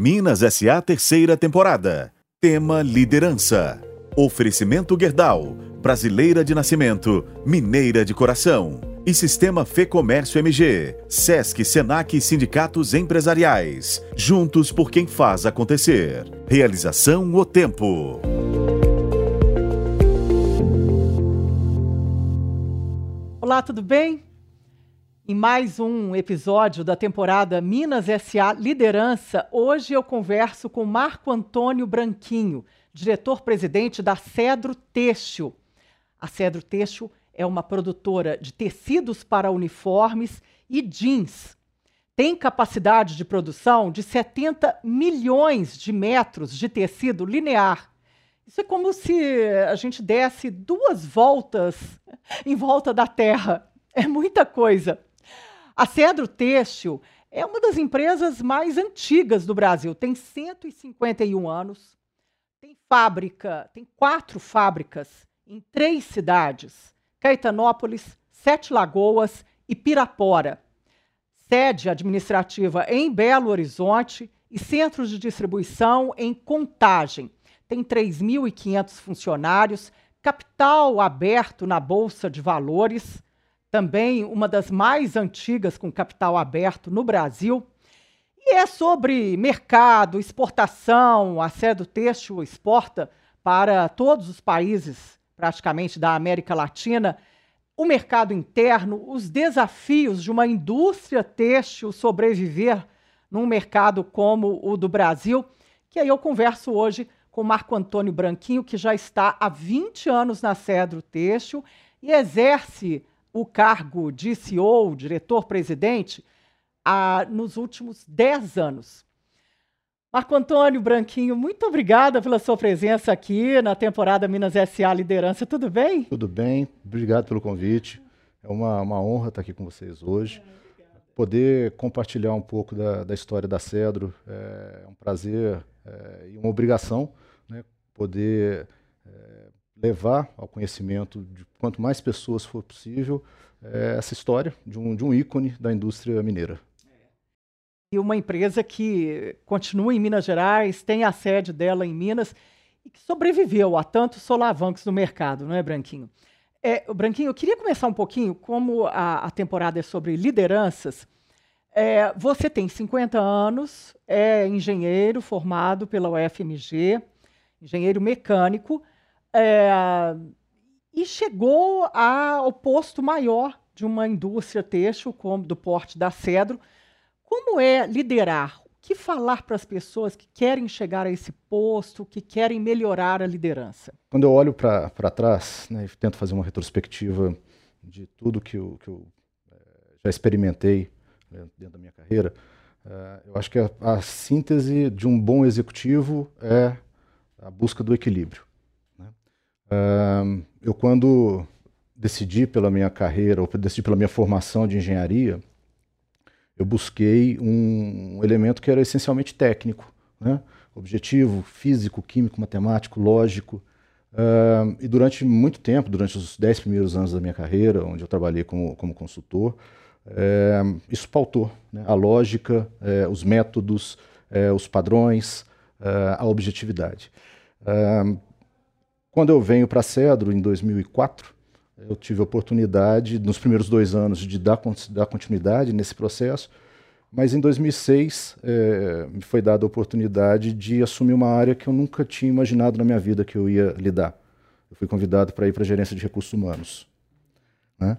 Minas SA terceira temporada. Tema liderança. Oferecimento Gerdau, brasileira de nascimento, mineira de coração. E Sistema Fê Comércio MG, Sesc, Senac e Sindicatos Empresariais. Juntos por quem faz acontecer. Realização O Tempo. Olá, tudo bem? Em mais um episódio da temporada Minas SA Liderança, hoje eu converso com Marco Antônio Branquinho, diretor-presidente da Cedro Têxtil. A Cedro Têxtil é uma produtora de tecidos para uniformes e jeans. Tem capacidade de produção de 70 milhões de metros de tecido linear. Isso é como se a gente desse duas voltas em volta da Terra. É muita coisa. A Cedro Têxtil é uma das empresas mais antigas do Brasil, tem 151 anos, tem fábrica, tem quatro fábricas em três cidades: Caetanópolis, Sete Lagoas e Pirapora. Sede administrativa em Belo Horizonte e centros de distribuição em Contagem. Tem 3.500 funcionários, capital aberto na Bolsa de Valores também uma das mais antigas com capital aberto no Brasil. E é sobre mercado, exportação. A Cedo Têxtil exporta para todos os países, praticamente, da América Latina. O mercado interno, os desafios de uma indústria têxtil sobreviver num mercado como o do Brasil, que aí eu converso hoje com Marco Antônio Branquinho, que já está há 20 anos na Cedro Têxtil e exerce o cargo de CEO, diretor-presidente, nos últimos 10 anos. Marco Antônio Branquinho, muito obrigada pela sua presença aqui na temporada Minas SA Liderança. Tudo bem? Tudo bem, obrigado pelo convite. É uma, uma honra estar aqui com vocês hoje. Poder compartilhar um pouco da, da história da Cedro é um prazer é, e uma obrigação né, poder é, levar ao conhecimento de quanto mais pessoas for possível é, essa história de um, de um ícone da indústria mineira. E uma empresa que continua em Minas Gerais, tem a sede dela em Minas e que sobreviveu a tantos solavancos no mercado, não é, Branquinho? É, Branquinho, eu queria começar um pouquinho, como a, a temporada é sobre lideranças. É, você tem 50 anos, é engenheiro formado pela UFMG, engenheiro mecânico, é, e chegou ao posto maior de uma indústria têxtil, como do porte da Cedro. Como é liderar? O que falar para as pessoas que querem chegar a esse posto, que querem melhorar a liderança? Quando eu olho para trás né, e tento fazer uma retrospectiva de tudo que eu, que eu é, já experimentei né, dentro da minha carreira, é, eu acho que a, a síntese de um bom executivo é a busca do equilíbrio. Uh, eu, quando decidi pela minha carreira, ou decidi pela minha formação de engenharia, eu busquei um, elemento que era essencialmente técnico, né? objetivo, físico, químico, matemático, lógico. Uh, e durante muito tempo, durante os dez primeiros anos da minha carreira, onde eu trabalhei como, como consultor, uh, isso pautou né? a lógica, uh, os métodos, eh, os padrões, a objetividade. Quando eu venho para Cedro, em 2004, eu tive a oportunidade, nos primeiros dois anos, de dar, dar continuidade nesse processo, mas em 2006 é, me foi dada a oportunidade de assumir uma área que eu nunca tinha imaginado na minha vida que eu ia lidar. Eu fui convidado para ir para a gerência de recursos humanos. Né?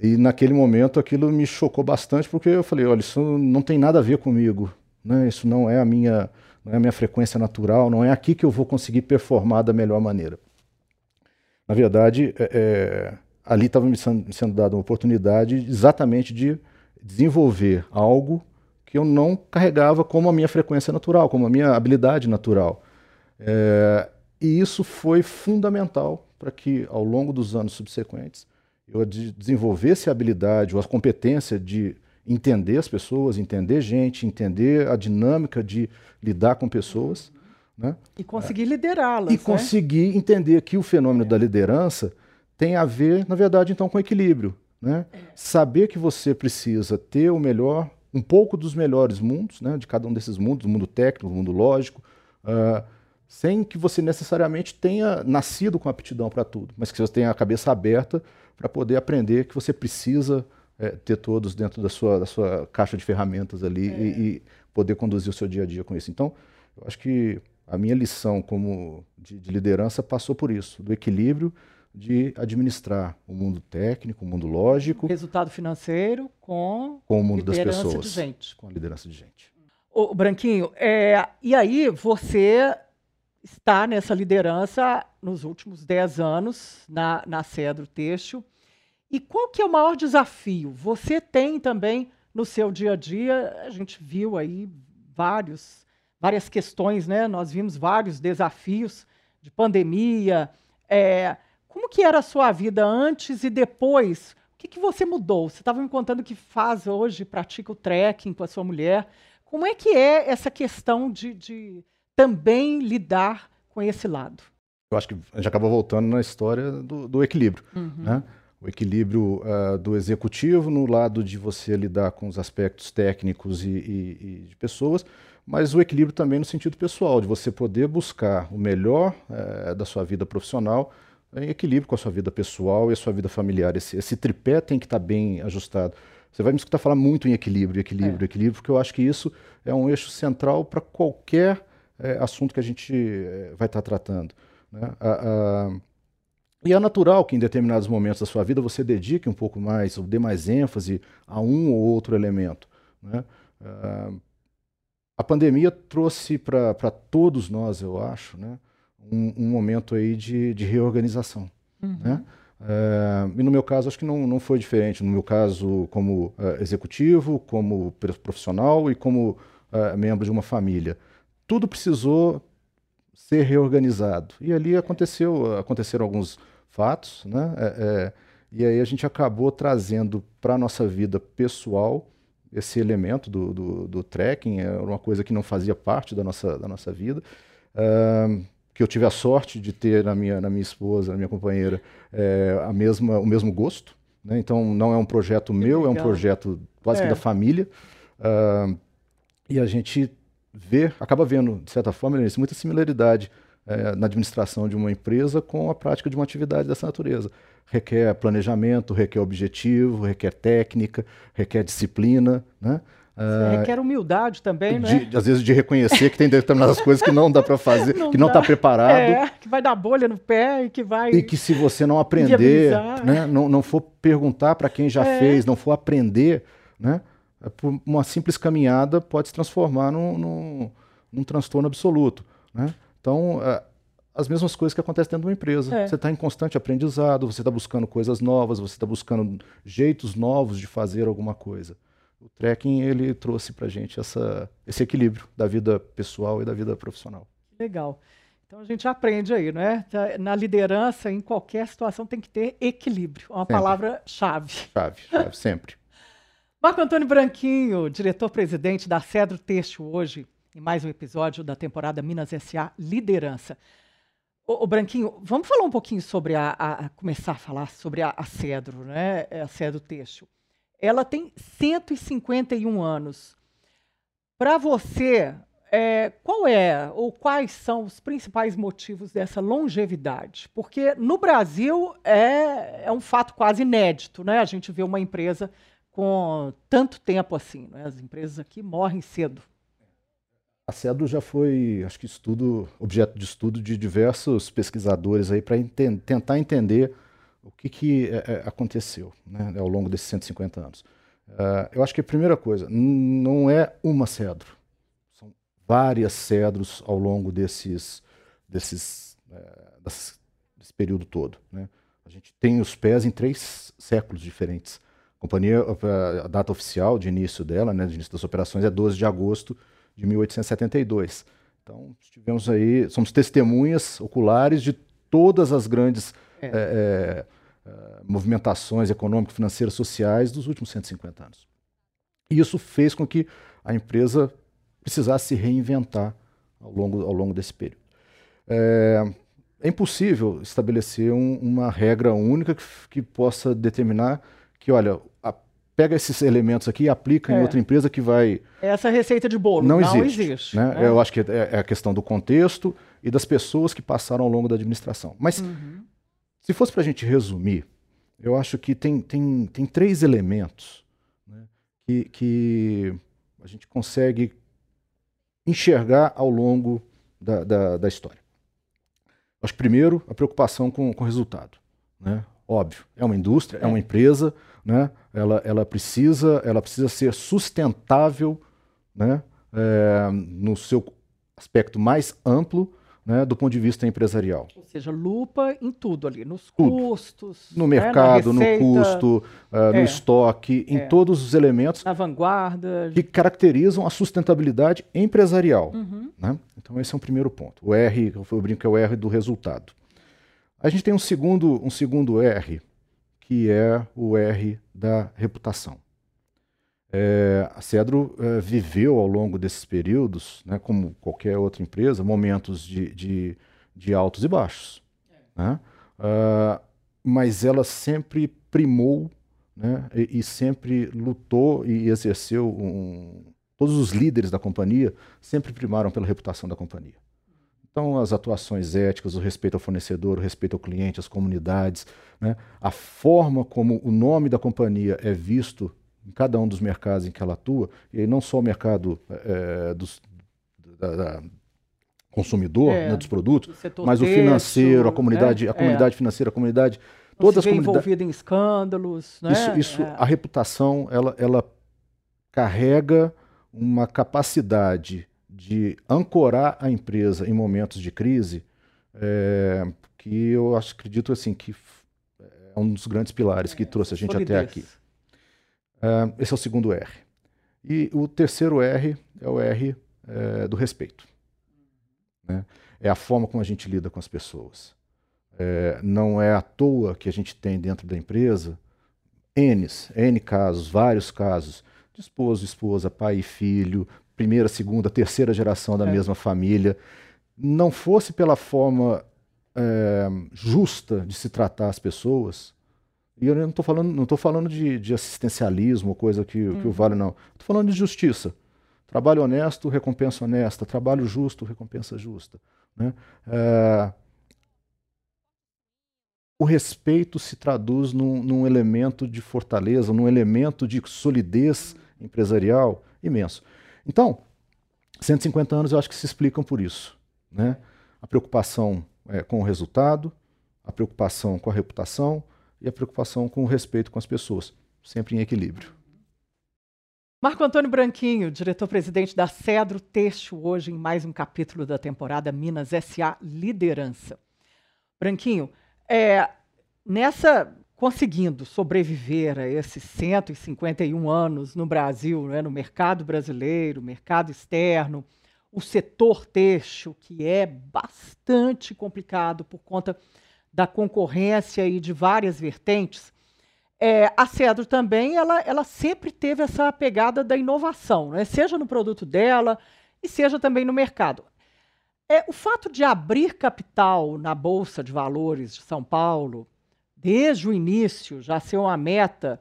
E naquele momento aquilo me chocou bastante, porque eu falei, olha, isso não tem nada a ver comigo, né? isso não é a minha, não é a minha frequência natural, não é aqui que eu vou conseguir performar da melhor maneira. Na verdade, é, é ali estava me sendo dada uma oportunidade exatamente de desenvolver algo que eu não carregava como a minha frequência natural, como a minha habilidade natural. É, e isso foi fundamental para que, ao longo dos anos subsequentes, eu desenvolvesse a habilidade ou a competência de entender as pessoas, entender gente, entender a dinâmica de lidar com pessoas né? E conseguir liderá-las. E né? conseguir entender que o fenômeno é. da liderança tem a ver, na verdade, então, com equilíbrio. Né? É. Saber que você precisa ter o melhor um pouco dos melhores mundos, né, de cada um desses mundos, o mundo técnico, o mundo lógico, uh, sem que você necessariamente tenha nascido com aptidão para tudo, mas que você tenha a cabeça aberta para poder aprender que você precisa é, ter todos dentro da sua, da sua caixa de ferramentas ali é. e, e, poder conduzir o seu dia a dia com isso. Então, eu acho que a minha lição como de, de liderança passou por isso, do equilíbrio de administrar o mundo técnico, o mundo lógico. Resultado financeiro com, com o mundo das pessoas. De gente. Com a liderança de gente. O Branquinho, é, e aí você está nessa liderança nos últimos 10 anos na, na Cedro Têxtil. E qual que é o maior desafio? Você tem também no seu dia a dia, a gente viu aí vários, várias questões, né? Nós vimos vários desafios de pandemia, é, como que era a sua vida antes e depois? O que, que você mudou? Você estava me contando que faz hoje, pratica o trekking com a sua mulher. Como é que é essa questão de, de também lidar com esse lado? Eu acho que a gente acaba voltando na história do, do equilíbrio. Uhum. Né? O equilíbrio uh, do executivo no lado de você lidar com os aspectos técnicos e, e, e, de pessoas, mas o equilíbrio também no sentido pessoal, de você poder buscar o melhor uh, da sua vida profissional em equilíbrio com a sua vida pessoal e a sua vida familiar. Esse, esse tripé tem que estar tá bem ajustado. Você vai me escutar falar muito em equilíbrio, equilíbrio, é. equilíbrio, porque eu acho que isso é um eixo central para qualquer é, assunto que a gente é, vai estar tá tratando. Né? A, a, e é natural que em determinados momentos da sua vida você dedique um pouco mais, ou dê mais ênfase a um ou outro elemento. Né? a pandemia trouxe para todos nós, eu acho, né? um, um momento aí de, de reorganização. Uhum. Né? É, e no meu caso, acho que não, não foi diferente. No meu caso, como uh, executivo, como profissional e como uh, membro de uma família. Tudo precisou ser reorganizado. E ali aconteceu, aconteceram alguns fatos, né? É, é, e aí a gente acabou trazendo para a nossa vida pessoal esse elemento do, do, do trekking, é uma coisa que não fazia parte da nossa, da nossa vida. Uh, que eu tive a sorte de ter na minha, na minha esposa, na minha companheira, é, a mesma, o mesmo gosto. Né? Então, não é um projeto que meu, é um projeto quase é. da família. Uh, e a gente vê, acaba vendo, de certa forma, muita similaridade é, na administração de uma empresa com a prática de uma atividade dessa natureza. Requer planejamento, requer objetivo, requer técnica, requer disciplina, né? Uh, requer humildade também, né? Às vezes de reconhecer que tem determinadas coisas que não dá para fazer, não que não está preparado. É, que vai dar bolha no pé e que vai. E que se você não aprender, né, não, não for perguntar para quem já é. fez, não for aprender, né, é uma simples caminhada pode se transformar num, num, num transtorno absoluto. Né? Então, uh, as mesmas coisas que acontecem dentro de uma empresa. É. Você está em constante aprendizado, você está buscando coisas novas, você está buscando jeitos novos de fazer alguma coisa o trekking ele trouxe para gente essa, esse equilíbrio da vida pessoal e da vida profissional. Legal. Então a gente aprende aí, não é? Na liderança, em qualquer situação, tem que ter equilíbrio. Uma palavra-chave. Chave, chave, sempre. Marco Antônio Branquinho, diretor-presidente da Cedro Têxtil, hoje, em mais um episódio da temporada Minas SA Liderança. O, Branquinho, vamos falar um pouquinho sobre a, a, começar a falar sobre a, a Cedro, né? A Cedro Têxtil ela tem 151 anos. Para você, é, qual é ou quais são os principais motivos dessa longevidade? Porque no Brasil é, é um fato quase inédito, né? A gente vê uma empresa com tanto tempo assim. Né? As empresas aqui morrem cedo. A CEDO já foi, acho que estudo, objeto de estudo de diversos pesquisadores aí para enten tentar entender o que, que é, é aconteceu né, ao longo desses 150 anos? Uh, eu acho que a primeira coisa, não é uma cedro, são várias cedros ao longo desses, desses, uh, desse período todo. Né? A gente tem os pés em três séculos diferentes. A companhia, a data oficial de início dela, né, de início das operações, é 12 de agosto de 1872. Então, tivemos aí, somos testemunhas oculares de todas as grandes é. É, é, movimentações econômicas, financeiras, sociais dos últimos 150 anos. E isso fez com que a empresa precisasse se reinventar ao longo, ao longo desse período. É, impossível estabelecer um, uma regra única que, que, possa determinar que, olha, pega esses elementos aqui e aplica é. em outra empresa que vai. Essa receita de bolo não, não existe. existe né? né? Eu acho que é, é, a questão do contexto e das pessoas que passaram ao longo da administração. Mas, uhum. se fosse para a gente resumir, eu acho que tem, tem, tem três elementos né, que, que a gente consegue enxergar ao longo da, da, da história. Acho que, primeiro, a preocupação com, com o resultado. Né? Óbvio, é uma indústria, é, é uma empresa, né? ela, ela, precisa, ela precisa ser sustentável né? É, no seu aspecto mais amplo, né, do ponto de vista empresarial. Ou seja, lupa em tudo ali, nos tudo. custos, no né, mercado, no custo, uh, é. no estoque, em é. todos os elementos na vanguarda que caracterizam a sustentabilidade empresarial. Uhum. Né? Então esse é um primeiro ponto. O R, eu brinco que é o R do resultado. A gente tem um segundo, um segundo R, que é o R da reputação. É, a Cedro é, viveu ao longo desses períodos, né, como qualquer outra empresa, momentos de, de, de altos e baixos. É. Né? Uh, mas ela sempre primou né, e, e, sempre lutou e exerceu. Um, todos os líderes da companhia sempre primaram pela reputação da companhia. Então, as atuações éticas, o respeito ao fornecedor, o respeito ao cliente, às comunidades, né, a forma como o nome da companhia é visto em cada um dos mercados em que ela atua, e não só o mercado é, dos, da, da consumidor, é, né, dos produtos, do mas o financeiro, a comunidade, né? a comunidade é. financeira, a comunidade, não todas as comunidades envolvida em escândalos, né? Isso, isso é. a reputação, ela, ela carrega uma capacidade de ancorar a empresa em momentos de crise, é, que eu acho, acredito assim que é um dos grandes pilares que é, trouxe a gente solidez. até aqui. Uh, esse é o segundo R. E o terceiro R é o R é, do respeito. Né? É a forma como a gente lida com as pessoas. É, não é à toa que a gente tem dentro da empresa N, N casos, vários casos, de esposo, esposa, pai e filho, primeira, segunda, terceira geração da é. mesma família. Não fosse pela forma é, justa de se tratar as pessoas, e eu não estou falando, não tô falando de, de assistencialismo, coisa que, hum. que o vale, não. Estou falando de justiça. Trabalho honesto, recompensa honesta. Trabalho justo, recompensa justa. Né? É... O respeito se traduz num, num, elemento de fortaleza, num elemento de solidez empresarial imenso. Então, 150 anos eu acho que se explicam por isso. Né? A preocupação é, com o resultado, a preocupação com a reputação, e a preocupação com o respeito com as pessoas, sempre em equilíbrio. Marco Antônio Branquinho, diretor-presidente da Cedro Têxtil, hoje em mais um capítulo da temporada Minas SA Liderança. Branquinho, é, nessa conseguindo sobreviver a esses 151 anos no Brasil, né, no mercado brasileiro, mercado externo, o setor têxtil, que é bastante complicado por conta da concorrência e de várias vertentes, é, a Cedro também ela, ela sempre teve essa pegada da inovação, né? seja no produto dela e seja também no mercado. É, o fato de abrir capital na Bolsa de Valores de São Paulo, desde o início, já ser uma meta,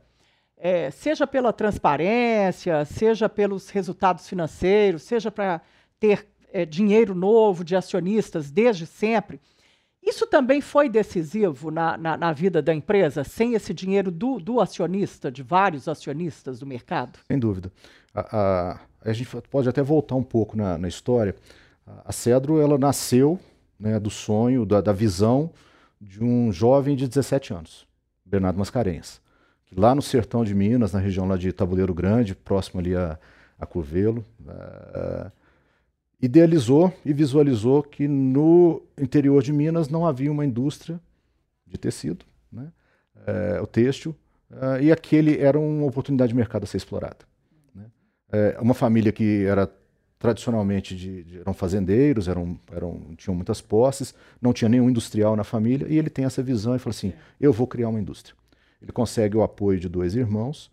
é, seja pela transparência, seja pelos resultados financeiros, seja para ter é, dinheiro novo de acionistas desde sempre, isso também foi decisivo na, na, na, vida da empresa, sem esse dinheiro do, do, acionista, de vários acionistas do mercado? Sem dúvida. A, a, a gente pode até voltar um pouco na, na história. A Cedro ela nasceu né, do sonho, da, da, visão de um jovem de 17 anos, Bernardo Mascarenhas, que lá no sertão de Minas, na região lá de Tabuleiro Grande, próximo ali a, a Curvelo, uh, idealizou e visualizou que no interior de Minas não havia uma indústria de tecido, né? É, o têxtil, é, e aquele era uma oportunidade de mercado a ser explorada. Né? Uma família que era tradicionalmente de, de, eram fazendeiros, eram, eram, tinham muitas posses, não tinha nenhum industrial na família, e ele tem essa visão e fala assim: eu vou criar uma indústria. Ele consegue o apoio de dois irmãos,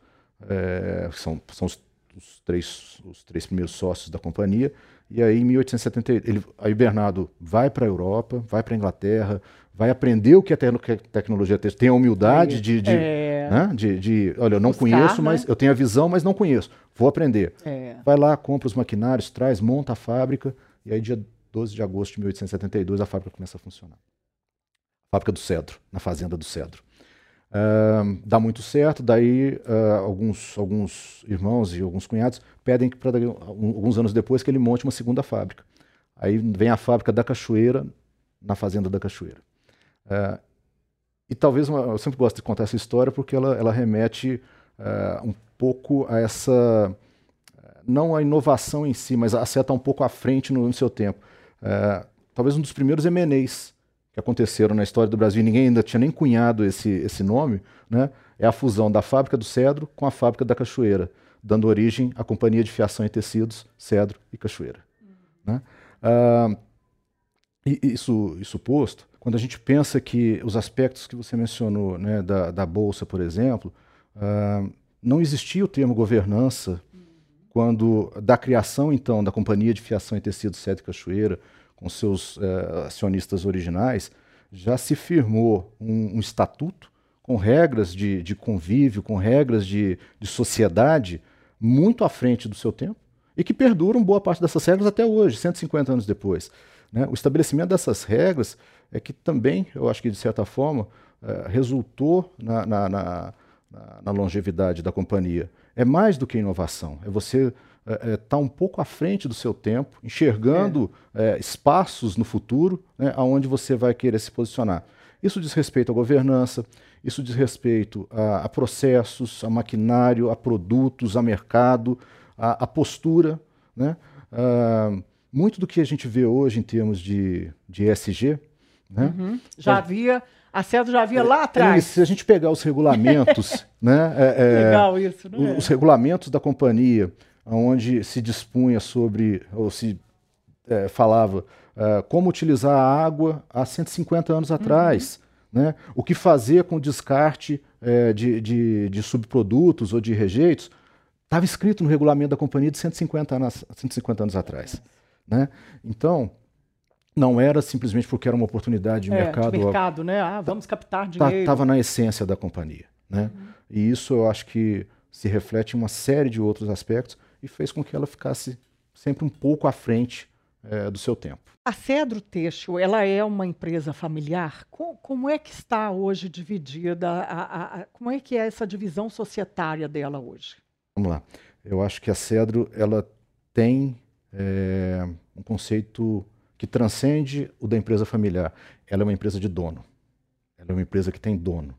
é, são, são os, os, três, os três primeiros sócios da companhia, E aí, em 1870, ele, aí Bernardo vai para a Europa, vai para a Inglaterra, vai aprender o que a tecnologia tem, tem a humildade de, de, é... né? de, de, olha, eu não Buscar, conheço, né? mas eu tenho a visão, mas não conheço, vou aprender. É. Vai lá, compra os maquinários, traz, monta a fábrica, e aí dia 12 de agosto de 1872 a fábrica começa a funcionar. Fábrica do Cedro, na fazenda do Cedro. Uh, dá muito certo, daí uh, alguns, alguns irmãos e alguns cunhados pedem que para alguns anos depois que ele monte uma segunda fábrica. Aí vem a fábrica da Cachoeira, na fazenda da Cachoeira. Uh, e talvez, uma, eu sempre gosto de contar essa história porque ela, ela remete um pouco a essa, não a inovação em si, mas a estar um pouco à frente no, no seu tempo. talvez um dos primeiros MNEs que aconteceram na história do Brasil, e ninguém ainda tinha nem cunhado esse, esse nome, né, é a fusão da fábrica do Cedro com a fábrica da Cachoeira, dando origem à Companhia de Fiação e Tecidos Cedro e Cachoeira. Uhum. Né? Ah, e isso, isso posto, quando a gente pensa que os aspectos que você mencionou né, da, da Bolsa, por exemplo, ah, não existia o termo governança uhum. quando da criação, então, da Companhia de Fiação e Tecidos Cedro e Cachoeira, com seus eh, acionistas originais, já se firmou um, um estatuto com regras de, de, convívio, com regras de, de sociedade muito à frente do seu tempo e que perduram boa parte dessas regras até hoje, 150 anos depois. Né? O estabelecimento dessas regras é que também, eu acho que de certa forma, eh, resultou na, na, na, na longevidade da companhia. É mais do que inovação, é você está é, é tá um pouco à frente do seu tempo, enxergando é. É, espaços no futuro né, aonde você vai querer se posicionar. Isso diz respeito à governança, isso diz respeito a, a processos, a maquinário, a produtos, a mercado, a, a postura. Né? Ah, muito do que a gente vê hoje em termos de, de ESG. Né? Uhum. Já havia. A CEDO já havia lá atrás. se a gente pegar os regulamentos, né, é, é, Legal isso, né? Os regulamentos da companhia, onde se dispunha sobre, ou se é, falava é, como utilizar a água há 150 anos atrás, uhum. né? o que fazer com o descarte é, de, de, de, subprodutos ou de rejeitos, estava escrito no regulamento da companhia de 150 anos, 150 anos atrás. Né? Então, não era simplesmente porque era uma oportunidade de é, mercado. De mercado, né? Ah, vamos captar dinheiro. Estava na essência da companhia. Né? Uhum. E isso eu acho que se reflete em uma série de outros aspectos e fez com que ela ficasse sempre um pouco à frente é, do seu tempo. A Cedro Têxtil, ela é uma empresa familiar? Como, como é que está hoje dividida? A, a, a, como é que é essa divisão societária dela hoje? Vamos lá. Eu acho que a Cedro ela tem é, um conceito que transcende o da empresa familiar. Ela é uma empresa de dono. Ela é uma empresa que tem dono,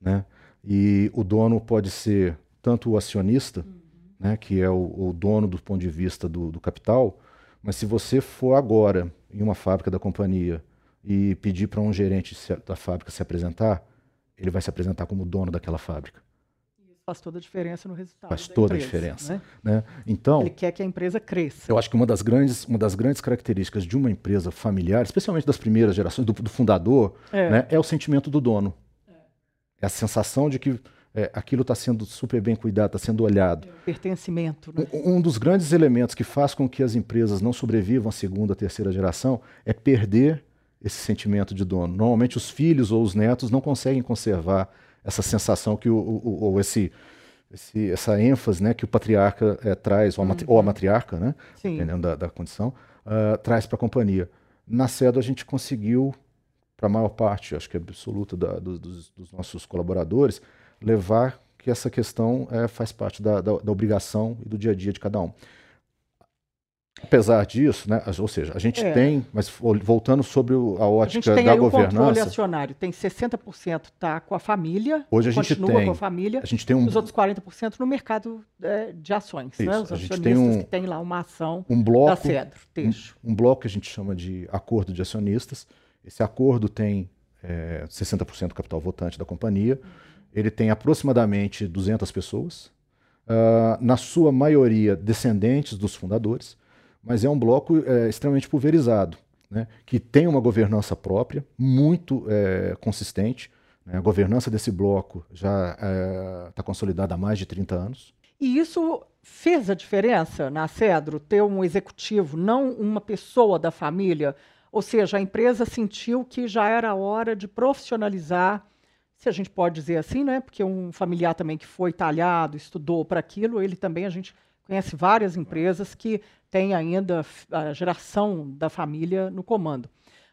né? E o dono pode ser tanto o acionista, hum né, que é o, o, dono do ponto de vista do, do, capital, mas se você for agora em uma fábrica da companhia e pedir para um gerente da fábrica se apresentar, ele vai se apresentar como dono daquela fábrica. Faz toda a diferença no resultado. Faz toda empresa, a diferença. Né? Né? Então, ele quer que a empresa cresça. Eu acho que uma das grandes, uma das grandes características de uma empresa familiar, especialmente das primeiras gerações, do, do fundador, é. Né, é o sentimento do dono. É. é a sensação de que é, aquilo está sendo super bem cuidado, está sendo olhado. Pertencimento. Né? Um, um, dos grandes elementos que faz com que as empresas não sobrevivam à segunda, terceira geração é perder esse sentimento de dono. Normalmente os filhos ou os netos não conseguem conservar essa sensação que o, o ou esse, esse, essa ênfase né, que o patriarca é, traz, ou a, matri, ou a, uhum. matriarca, né, dependendo da, da condição, uh, traz para a companhia. Na CEDO a gente conseguiu, para a maior parte, acho que absoluta da, dos, dos nossos colaboradores, levar que essa questão é, faz parte da, da, da, obrigação e do dia a dia de cada um. Apesar disso, né, ou seja, a gente é. tem, mas voltando sobre a ótica a gente tem da governança. O controle acionário tem 60% tá com a família, hoje a gente continua tem, com a família, a gente tem um, os outros 40% no mercado é, de ações. Né? Isso, né? Os a gente tem um, que tem lá uma ação um bloco, da Cedro, um, um, bloco que a gente chama de acordo de acionistas. Esse acordo tem é, 60% do capital votante da companhia. Ele tem aproximadamente 200 pessoas, uh, na sua maioria descendentes dos fundadores, mas é um bloco é, extremamente pulverizado, né, que tem uma governança própria, muito é, consistente. Né, a governança desse bloco já está é, consolidada há mais de 30 anos. E isso fez a diferença na Cedro ter um executivo, não uma pessoa da família? Ou seja, a empresa sentiu que já era hora de profissionalizar, se a gente pode dizer assim, né? Porque um familiar também que foi talhado, estudou para aquilo, ele também a gente conhece várias empresas que têm ainda a geração da família no comando.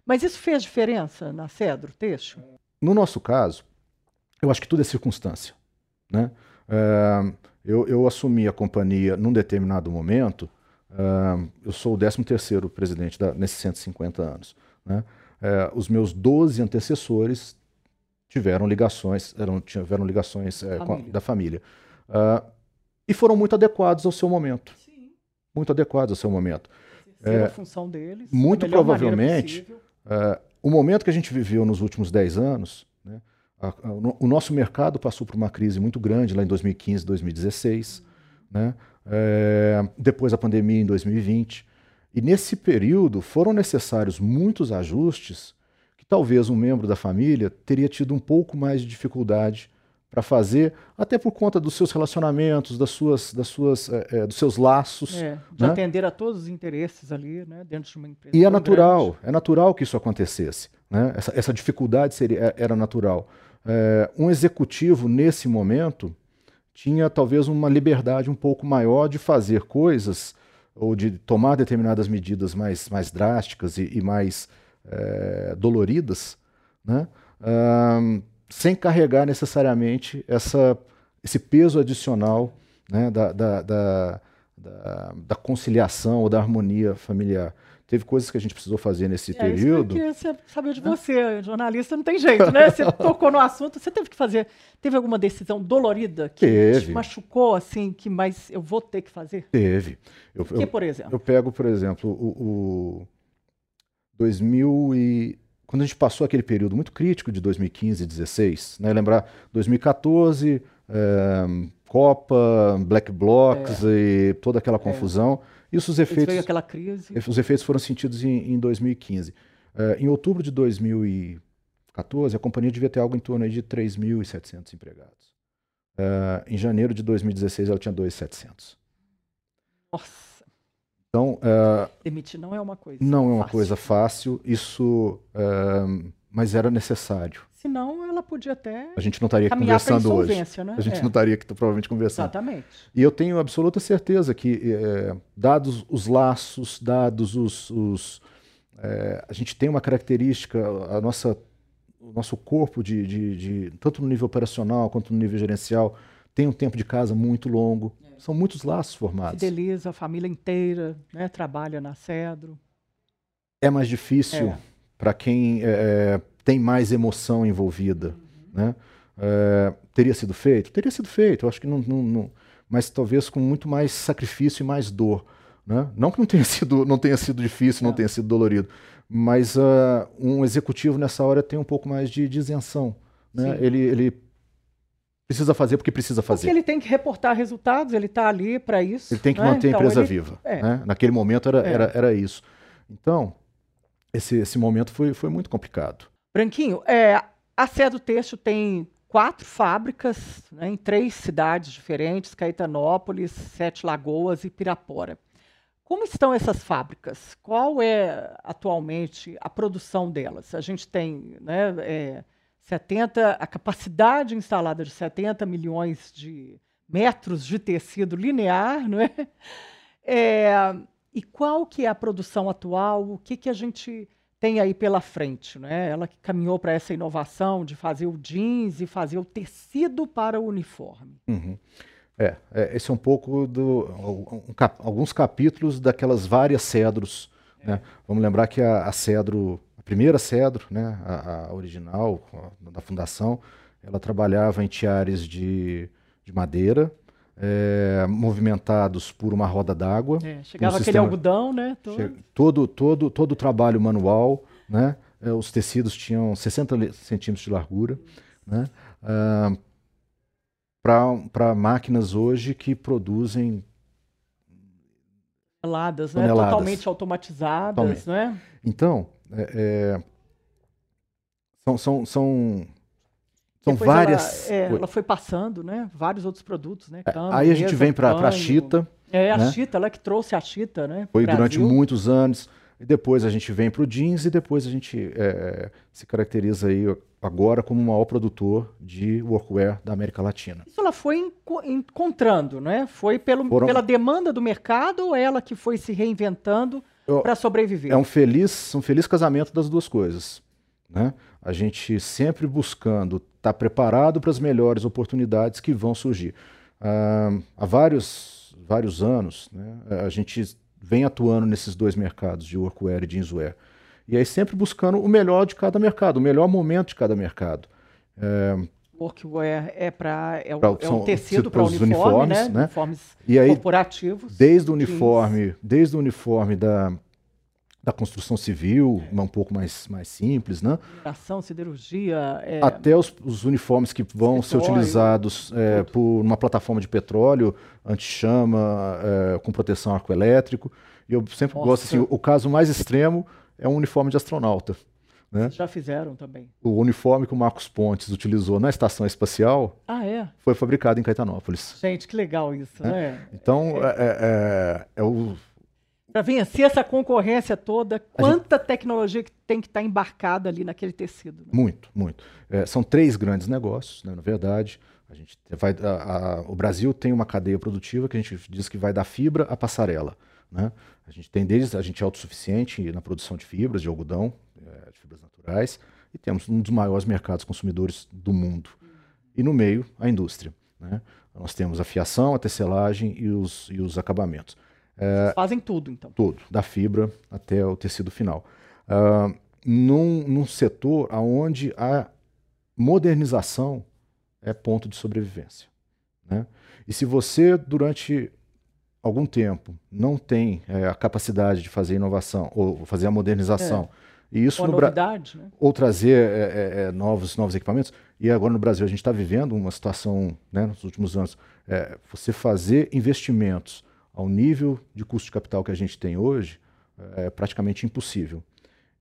Mas isso fez diferença na Cedro Têxtil? No nosso caso, eu acho que tudo é circunstância. Né? É, eu, eu, assumi a companhia num determinado momento, é, eu sou o 13º presidente da, nesses 150 anos. Né? É, os meus 12 antecessores tiveram ligações, eram, tiveram ligações família. A, da família. Uh, e foram muito adequados ao seu momento. Sim. Muito adequados ao seu momento. É, a função deles. Muito provavelmente, uh, o momento que a gente viveu nos últimos 10 anos, né, a, a, o nosso mercado passou por uma crise muito grande lá em 2015, 2016, né, é, depois a pandemia em 2020. E nesse período foram necessários muitos ajustes que talvez um membro da família teria tido um pouco mais de dificuldade para fazer, até por conta dos seus relacionamentos, das suas, das suas, é, dos seus laços. É, de né? atender a todos os interesses ali, né, dentro de uma empresa. E é natural, grande. é natural que isso acontecesse. Né? Essa, essa dificuldade seria, é, era natural. É, um executivo, nesse momento, tinha talvez uma liberdade um pouco maior de fazer coisas ou de tomar determinadas medidas mais, mais drásticas e, e mais doloridas, né? Um, sem carregar necessariamente essa, esse peso adicional né, da, da, da, da, conciliação ou da harmonia familiar. Teve coisas que a gente precisou fazer nesse é, período. Isso que saber de você, jornalista não tem jeito, né? Você tocou no assunto, você teve que fazer. Teve alguma decisão dolorida que teve. te machucou, assim, que mais eu vou ter que fazer? Teve. Eu, que, eu, por exemplo? Eu pego, por exemplo, o, o 2000 e quando a gente passou aquele período muito crítico de 2015 e 2016, né? lembrar 2014, é, Copa, Black Blocs é. e toda aquela é. confusão. É. Isso os efeitos. Veio aquela crise. Os efeitos foram sentidos em, em 2015. É, em outubro de 2014, a companhia devia ter algo em torno de 3.700 empregados. É, em janeiro de 2016, ela tinha 2.700. Nossa! Então, uh, demitir não é uma coisa. Não é uma coisa fácil. Isso, uh, mas era necessário. Senão, ela podia até. A gente não estaria conversando hoje. Né? A gente é. não estaria aqui provavelmente conversando. Exatamente. E eu tenho absoluta certeza que, é, dados os laços, dados os, os é, a gente tem uma característica, a nossa, o nosso corpo de, de, de, tanto no nível operacional quanto no nível gerencial tem um tempo de casa muito longo. É. São muitos laços formados. Fideliza a família inteira, né? trabalha na Cedro. É mais difícil é. para quem é, é, tem mais emoção envolvida. Uhum. Né? É, teria sido feito? Teria sido feito. Eu acho que não, não, não, mas talvez com muito mais sacrifício e mais dor. Né? Não que não tenha sido, não tenha sido difícil, não, não tenha sido dolorido, mas uh, um executivo nessa hora tem um pouco mais de, de isenção. Né? Ele, ele precisa fazer porque precisa fazer. Porque ele tem que reportar resultados, ele está ali para isso. Ele tem que né? manter então, a empresa ele... viva. É. Né? Naquele momento era, é. era, era isso. Então, esse, esse momento foi, foi muito complicado. Branquinho, é, a Cedo Têxtil tem quatro fábricas né, em três cidades diferentes, Caetanópolis, Sete Lagoas e Pirapora. Como estão essas fábricas? Qual é atualmente a produção delas? A gente tem né, é, 70, a capacidade instalada de 70 milhões de metros de tecido linear, não é? é e qual que é a produção atual? O que, que a gente tem aí pela frente? Né? Ela que caminhou para essa inovação de fazer o jeans e fazer o tecido para o uniforme. Uhum. É, é, esse é um pouco do um, cap, alguns capítulos daquelas várias cedros. É. Né? Vamos lembrar que a, a cedro a primeira Cedro, né, a, a original a, da fundação, ela trabalhava em tiares de, de madeira, é, movimentados por uma roda d'água. É, chegava um aquele sistema, algodão, né? Todo. todo, todo, todo o trabalho manual, né? É, os tecidos tinham 60 centímetros de largura, né? Ah, para máquinas hoje que produzem toneladas, né? Totalmente automatizadas, Totalmente. né? Então, é, é, são, são, são São Depois várias. Ela, é, ela foi passando, né? Vários outros produtos, né? É, Cano, aí a gente mesa, vem para a. Chita, É, a né? Chita, ela que trouxe a Chita, né? foi pro durante Brasil. muitos anos. E depois a gente vem para o jeans e depois a gente é, se caracteriza aí agora como o maior produtor de workwear da América Latina. Isso ela foi enco- encontrando, né? Foi pelo, Foram- pela demanda do mercado ou ela que foi se reinventando para sobreviver? É um feliz, um feliz casamento das duas coisas. Né? A gente sempre buscando estar preparado para as melhores oportunidades que vão surgir. Ah, há vários, vários anos, né, a gente vem atuando nesses dois mercados, de workwear e jeanswear. E aí sempre buscando o melhor de cada mercado, o melhor momento de cada mercado. Workwear é para é, o- Pra- é um tecido para uniforme, uniformes, né? né? Uniformes E aí, corporativos. desde o jeans. uniforme, desde o uniforme da, da construção civil, um pouco mais, mais simples, né? mineração, siderurgia, é, até os, os uniformes que vão ser utilizados é, por uma plataforma de petróleo, anti-chama, é, com proteção arcoelétrico. E eu sempre Nossa. gosto assim, o, o caso mais extremo é um uniforme de astronauta. Né? já fizeram também. O uniforme que o Marcos Pontes utilizou na estação espacial Ah, é? foi fabricado em Caetanópolis. Gente, que legal isso, né? Então, é, é- é- é o, Para vencer essa concorrência toda, quanta tecnologia que tem que estar embarcada ali naquele tecido. né? Muito, muito. É, são três grandes negócios, né, na verdade. A gente vai, a- a- o Brasil tem uma cadeia produtiva que a gente diz que vai da fibra à passarela. Né? A gente tem desde a gente é autossuficiente na produção de fibras, de algodão, é, de fibras naturais, e temos um dos maiores mercados consumidores do mundo. E no meio, a indústria. Né? Nós temos a fiação, a tecelagem e os, e os acabamentos. Vocês fazem tudo, então. Todo, da fibra até o tecido final. Ah, num, num setor onde a modernização é ponto de sobrevivência. Né? E se você, durante algum tempo, não tem eh, a capacidade de fazer inovação ou fazer a modernização, e isso Uma no novidade, né? ou trazer eh, eh, eh, novos, novos equipamentos. E agora no Brasil a gente está vivendo uma situação, né, nos últimos anos, você fazer investimentos ao nível de custo de capital que a gente tem hoje é praticamente impossível.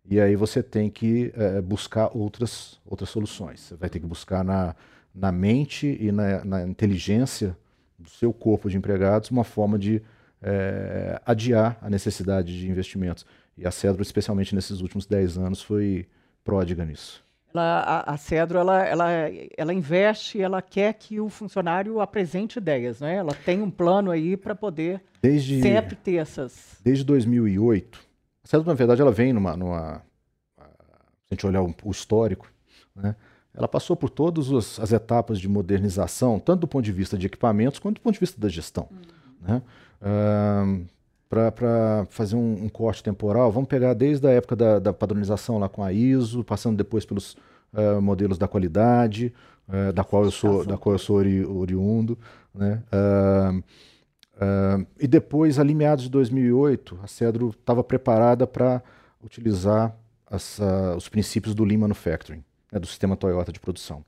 E aí você tem que eh, buscar outras, outras soluções. Você vai ter que buscar na, na mente e na, na inteligência do seu corpo de empregados uma forma de eh, adiar a necessidade de investimentos. E a Cedro, especialmente nesses últimos 10 anos, foi pródiga nisso. Ela, a, a Cedro, ela, ela, ela investe, ela quer que o funcionário apresente ideias, né? Ela tem um plano aí para poder Desde, sempre ter essas. desde 2008, a Cedro, na verdade, ela vem numa... numa se a gente olhar o, o histórico, né? Ela passou por todas as, as etapas de modernização, tanto do ponto de vista de equipamentos quanto do ponto de vista da gestão. Né? Para fazer um, um corte temporal, vamos pegar desde a época da, da padronização lá com a ISO, passando depois pelos ah, modelos da qualidade, ah, da, qual eu sou, da qual eu sou ori, oriundo. Né? E depois, ali meados de 2008, a Cedro estava preparada para utilizar as, ah, os princípios do Lean Manufacturing, né, do sistema Toyota de produção.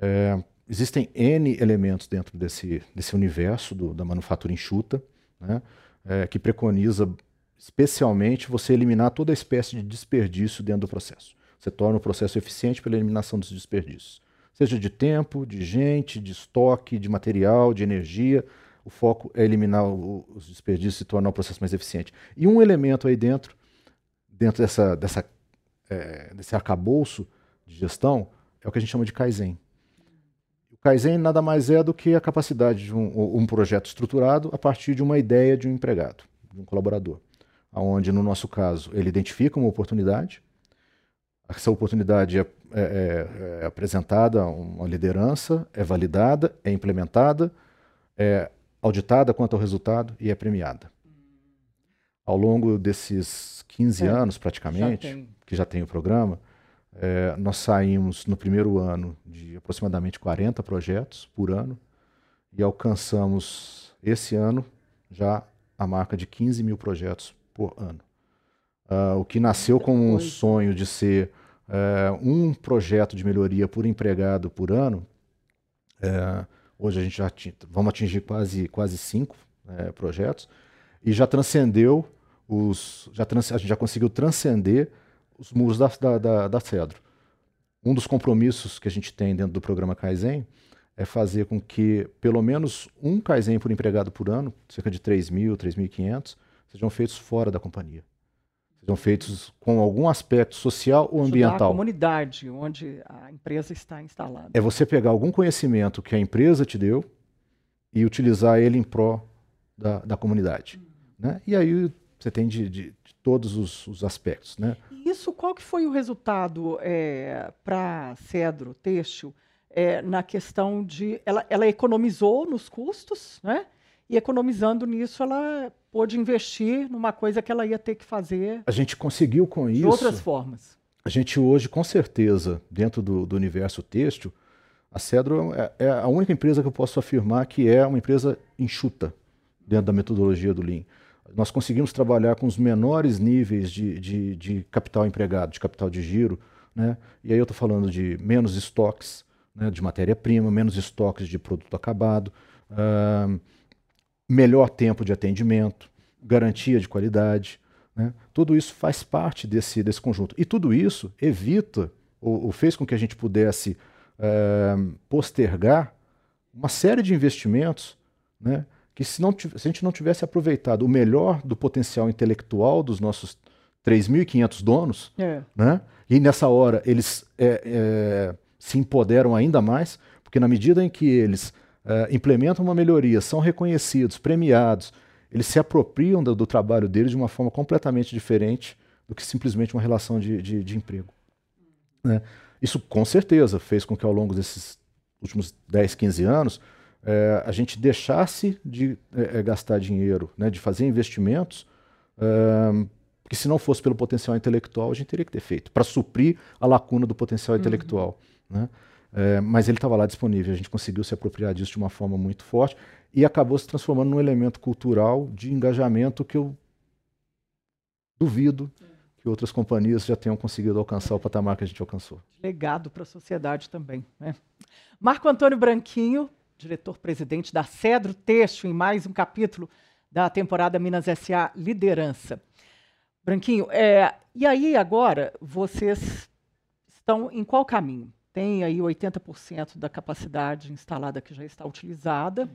É, existem N elementos dentro desse, desse universo do, da manufatura enxuta, né, é, que preconiza especialmente você eliminar toda espécie de desperdício dentro do processo. Você torna o processo eficiente pela eliminação dos desperdícios. Seja de tempo, de gente, de estoque, de material, de energia. O foco é eliminar o- os desperdícios e tornar o processo mais eficiente. E um elemento aí dentro, dentro dessa, dessa, é, desse arcabouço de gestão, é o que a gente chama de Kaizen. O Kaizen nada mais é do que a capacidade de um, um projeto estruturado a partir de uma ideia de um empregado, de um colaborador. Onde, no nosso caso, ele identifica uma oportunidade, essa oportunidade é, é- é- é apresentada a uma liderança, é validada, é implementada, é auditada quanto ao resultado e é premiada. Ao longo desses 15 É, anos, Já praticamente, tem. que já tem o programa, é, nós saímos no primeiro ano de aproximadamente 40 projetos por ano e alcançamos esse ano já a marca de 15 mil projetos por ano. Ah, o que nasceu como um sonho de ser é, um projeto de melhoria por empregado por ano, é, hoje a gente já vamos atingir quase, quase cinco é, projetos e já transcendeu os. Já trans- a gente já conseguiu transcender os muros da, da, da, da Cedro. um dos compromissos que a gente tem dentro do programa Kaizen é fazer com que pelo menos um Kaizen por empregado por ano, cerca de 3 mil, 3.500, sejam feitos fora da companhia. Sejam feitos com algum aspecto social ou ambiental. a comunidade onde a empresa está instalada. É você pegar algum conhecimento que a empresa te deu e utilizar ele em pró da, da comunidade. Né? E aí você tem de, de, de todos os, os, aspectos. Né? Isso, qual que foi o resultado é, para Cedro Têxtil é, na questão de... Ela, ela economizou nos custos, né? e economizando nisso, ela pôde investir numa coisa que ela ia ter que fazer. A gente conseguiu com de isso. De outras formas. A gente hoje, com certeza, dentro do, do universo têxtil, a Cedro é, é, a única empresa que eu posso afirmar que é uma empresa enxuta dentro da metodologia do Lean nós conseguimos trabalhar com os menores níveis de, de, de capital empregado, de capital de giro, né? e aí eu estou falando de menos estoques né, de matéria-prima, menos estoques de produto acabado, uh, melhor tempo de atendimento, garantia de qualidade. Né? Tudo isso faz parte desse, desse conjunto. E tudo isso evita, ou, ou fez com que a gente pudesse uh, postergar uma série de investimentos né, que se, não, se a gente não tivesse aproveitado o melhor do potencial intelectual dos nossos 3.500 donos, é. né? e nessa hora eles é, é, se empoderam ainda mais, porque na medida em que eles é, implementam uma melhoria, são reconhecidos, premiados, eles se apropriam do, do, trabalho deles de uma forma completamente diferente do que simplesmente uma relação de, de, de emprego. Né? Isso com certeza fez com que ao longo desses últimos 10, 15 anos é, a gente deixasse de é, é, gastar dinheiro, né, de fazer investimentos, é, que se não fosse pelo potencial intelectual, a gente teria que ter feito, para suprir a lacuna do potencial uhum. intelectual. Né? É, mas ele estava lá disponível, a gente conseguiu se apropriar disso de uma forma muito forte e acabou se transformando num elemento cultural de engajamento que eu duvido que outras companhias já tenham conseguido alcançar o patamar que a gente alcançou. Legado para a sociedade também. Né? Marco Antônio Branquinho, diretor-presidente da Cedro Texto, em mais um capítulo da temporada Minas SA Liderança. Branquinho, é, e aí agora vocês estão em qual caminho? Tem aí 80% da capacidade instalada que já está utilizada.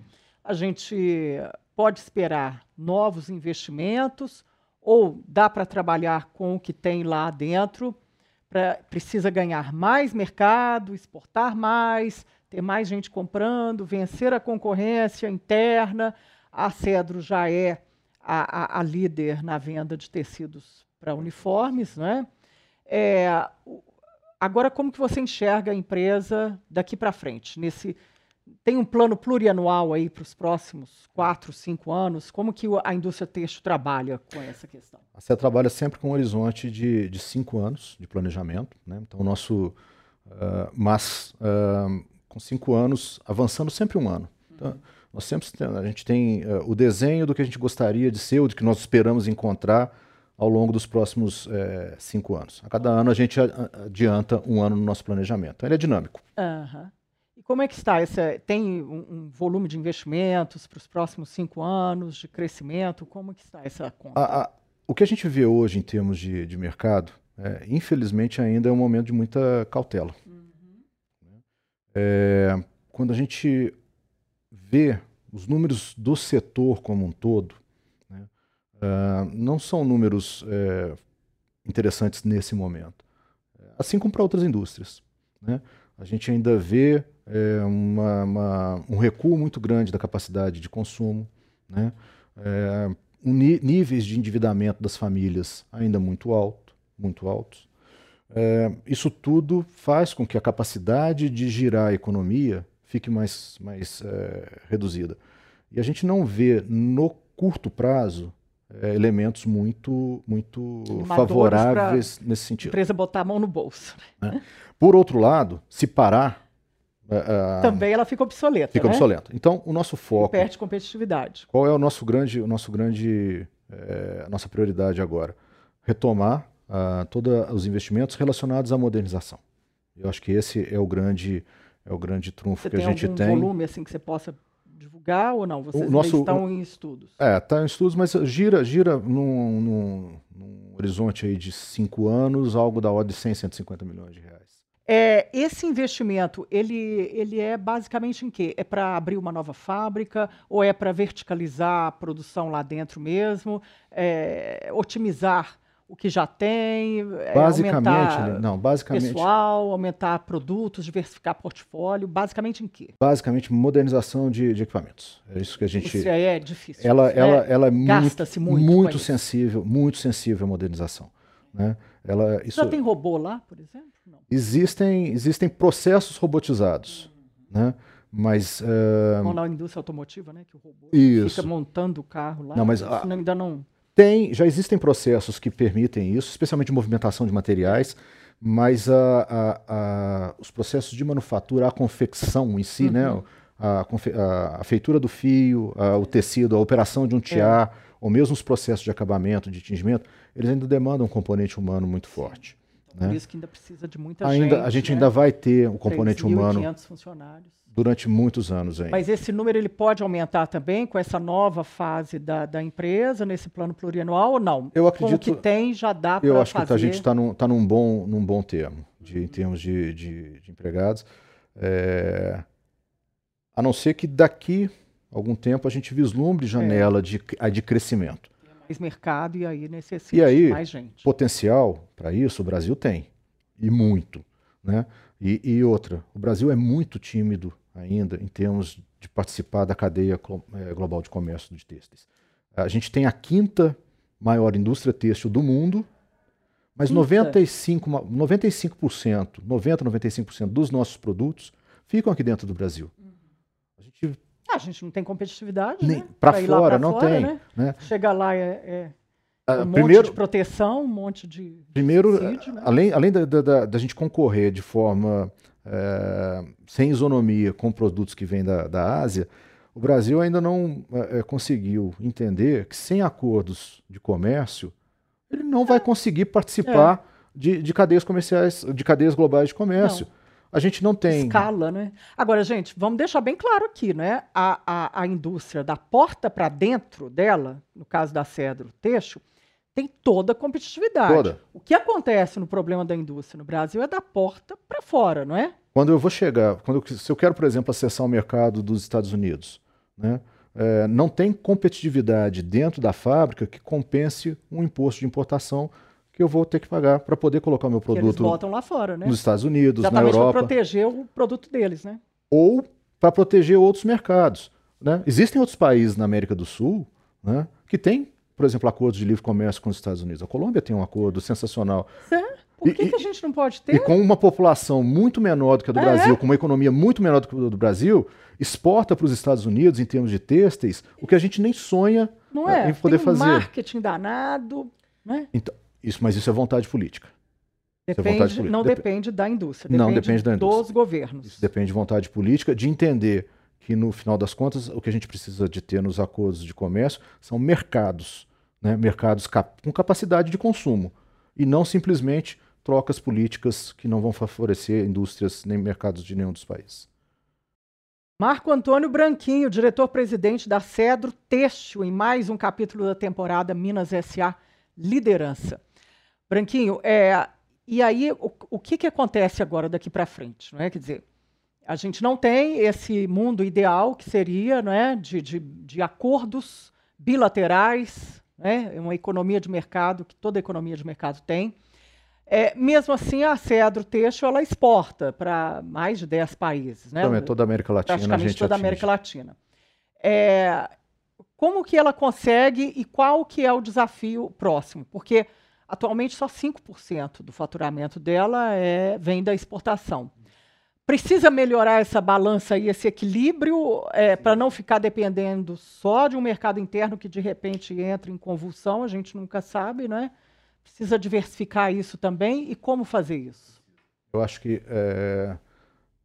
A gente pode esperar novos investimentos ou dá para trabalhar com o que tem lá dentro? Pra, precisa ganhar mais mercado, exportar mais, ter mais gente comprando, vencer a concorrência interna. A Cedro já é a, a, a líder na venda de tecidos para uniformes. Né? É, agora, como que você enxerga a empresa daqui para frente? Nesse, tem um plano plurianual aí para os próximos quatro, cinco anos? Como que a indústria têxtil trabalha com essa questão? A CE trabalha sempre com um horizonte de, de cinco anos de planejamento. Né? Então, nosso... Uh, mas uh, com cinco anos, avançando sempre um ano. Então, uhum. nós sempre a gente tem uh, o desenho do que a gente gostaria de ser, ou do que nós esperamos encontrar ao longo dos próximos é, cinco anos. A cada ano a gente adianta um ano no nosso planejamento. Então, ele é dinâmico. Uhum. E como é que está? Esse, tem um, um volume de investimentos para os próximos cinco anos, de crescimento? Como que está essa conta? A, a, o que a gente vê hoje em termos de, de mercado, é, infelizmente ainda é um momento de muita cautela. É, quando a gente vê os números do setor como um todo, né, uh, não são números é, interessantes nesse momento, assim como para outras indústrias. Né? A gente ainda vê é, uma, uma, um recuo muito grande da capacidade de consumo, né? É, um, níveis de endividamento das famílias ainda muito alto, muito altos. É, isso tudo faz com que a capacidade de girar a economia fique mais, mais é, reduzida. E a gente não vê no curto prazo é, elementos muito, muito favoráveis nesse sentido. A empresa botar a mão no bolso. Né? Por outro lado, se parar. Uh, Também ela fica obsoleta. Fica né? obsoleta. Então, o nosso foco. E perde competitividade. Qual é o nosso grande, o nosso grande, é, a nossa prioridade agora? Retomar uh, todos os investimentos relacionados à modernização. Eu acho que esse é o grande, é o grande trunfo você que a gente tem. Tem volume assim que você possa divulgar ou não? Vocês nosso, estão em estudos? É, está em estudos, mas gira, gira num, num, num, horizonte aí de cinco anos, algo da ordem de 100, 150 milhões de reais. É, esse investimento, ele, ele é basicamente em quê? É para abrir uma nova fábrica ou é para verticalizar a produção lá dentro mesmo, é, otimizar o que já tem, é, basicamente, aumentar não, basicamente, pessoal, aumentar produtos, diversificar portfólio, basicamente em quê? basicamente modernização de, de equipamentos. É isso que a gente. Isso aí é difícil. ela, né? ela, ela é muito, muito muito sensível, muito sensível à modernização. Né? Ela, isso, Já tem robô lá, por exemplo? Não. existem, existem processos robotizados, né? mas eh, Como na indústria automotiva, né? Que o robô Isso. fica montando o carro lá. Não, mas isso a- ainda não. Tem, já existem processos que permitem isso, especialmente de movimentação de materiais, mas a- a- a- os processos de manufatura, a confecção em si, né, Uhum. a, confe- a- feitura do fio, o tecido, a operação É. de um tiar, ou mesmo os processos de acabamento, de tingimento, eles ainda demandam um componente humano muito forte. Por né? isso que ainda precisa de muita Ainda, gente. a gente né? ainda vai ter o componente 3.500 humano funcionários. Durante muitos anos ainda. Mas esse número ele pode aumentar também com essa nova fase da, da empresa, nesse plano plurianual ou não? Eu Com o acredito- que tem já dá para Eu fazer. acho que a gente está num, tá num, bom, num bom termo, de, em termos de, de- de empregados. É, a não ser que daqui algum tempo a gente É. vislumbre janela de, a de crescimento. mais mercado e aí necessita E aí, de mais gente. Potencial para isso o Brasil tem, e muito. Né? E, e outra, o Brasil é muito tímido ainda em termos de participar da cadeia eh, global de comércio de têxteis. A gente tem a quinta maior indústria têxtil do mundo, mas Quinta? 95, ma- 95%, 90, 95% dos nossos produtos ficam aqui dentro do Brasil. A gente Ah, a gente não tem competitividade, né? para fora não fora, tem, né? né? Chega lá é, é Ah, um monte primeiro, de proteção, um monte de Primeiro, né? além, além da- da- da gente concorrer de forma eh, sem isonomia com produtos que vêm da, da Ásia, o Brasil ainda não eh, eh, conseguiu entender que sem acordos de comércio, ele não vai conseguir participar de, de cadeias comerciais, de cadeias globais de comércio. A gente não tem. escala, né? Agora, gente, vamos deixar bem claro aqui, né? A, a, a indústria da porta para dentro dela, no caso da Cedro Teixo, tem toda a competitividade. Toda. O que acontece no problema da indústria no Brasil é da porta para fora, não é? Quando eu vou chegar, quando eu- se eu quero, por exemplo, acessar o mercado dos Estados Unidos, né, eh, não tem competitividade dentro da fábrica que compense um imposto de importação que eu vou ter que pagar para poder colocar o meu Que eles produto botam lá fora, né? nos Estados Unidos, na Exatamente para Europa, proteger o produto deles, né? ou para proteger outros mercados. né? Existem outros países na América do Sul né, que têm, por exemplo, acordos de livre comércio com os Estados Unidos. A Colômbia tem um acordo sensacional. Por E- que, e- que a gente não pode E ter? com uma população muito menor do que a do É. Brasil, com uma economia muito menor do que a do Brasil, exporta para os Estados Unidos em termos de têxteis o que a gente nem sonha Não é? em poder tem fazer. marketing danado, né? Então, isso, mas isso é vontade política. é Depende, política. não Dep- depende da indústria, Não, depende, depende da indústria. dos governos. Isso depende de vontade política, de entender que no final das contas o que a gente precisa de ter nos acordos de comércio são mercados, né? mercados cap- com capacidade de consumo e não simplesmente trocas políticas que não vão favorecer indústrias nem mercados de nenhum dos países. Marco Antônio Branquinho, diretor-presidente da Cedro Têxtil, em mais um capítulo da temporada Minas SA Liderança. Branquinho, é, e aí o, o que, que acontece agora daqui para frente? Não é? Quer dizer, a gente não tem esse mundo ideal que seria não é, de, de, de acordos bilaterais, né? é uma economia de mercado que toda economia de mercado tem. É, mesmo assim, a Cedro Têxtil ela exporta para mais de 10 países. Né? Também toda a América Latina a praticamente gente toda a. América Latina. É, como que ela consegue e qual que é o desafio próximo? Porque atualmente só 5% do faturamento dela é, vem da exportação. Precisa melhorar essa balança e esse equilíbrio para não ficar dependendo só de um mercado interno que de repente entra em convulsão, a gente nunca sabe, né? Precisa diversificar isso também e como fazer isso? Eu acho que é,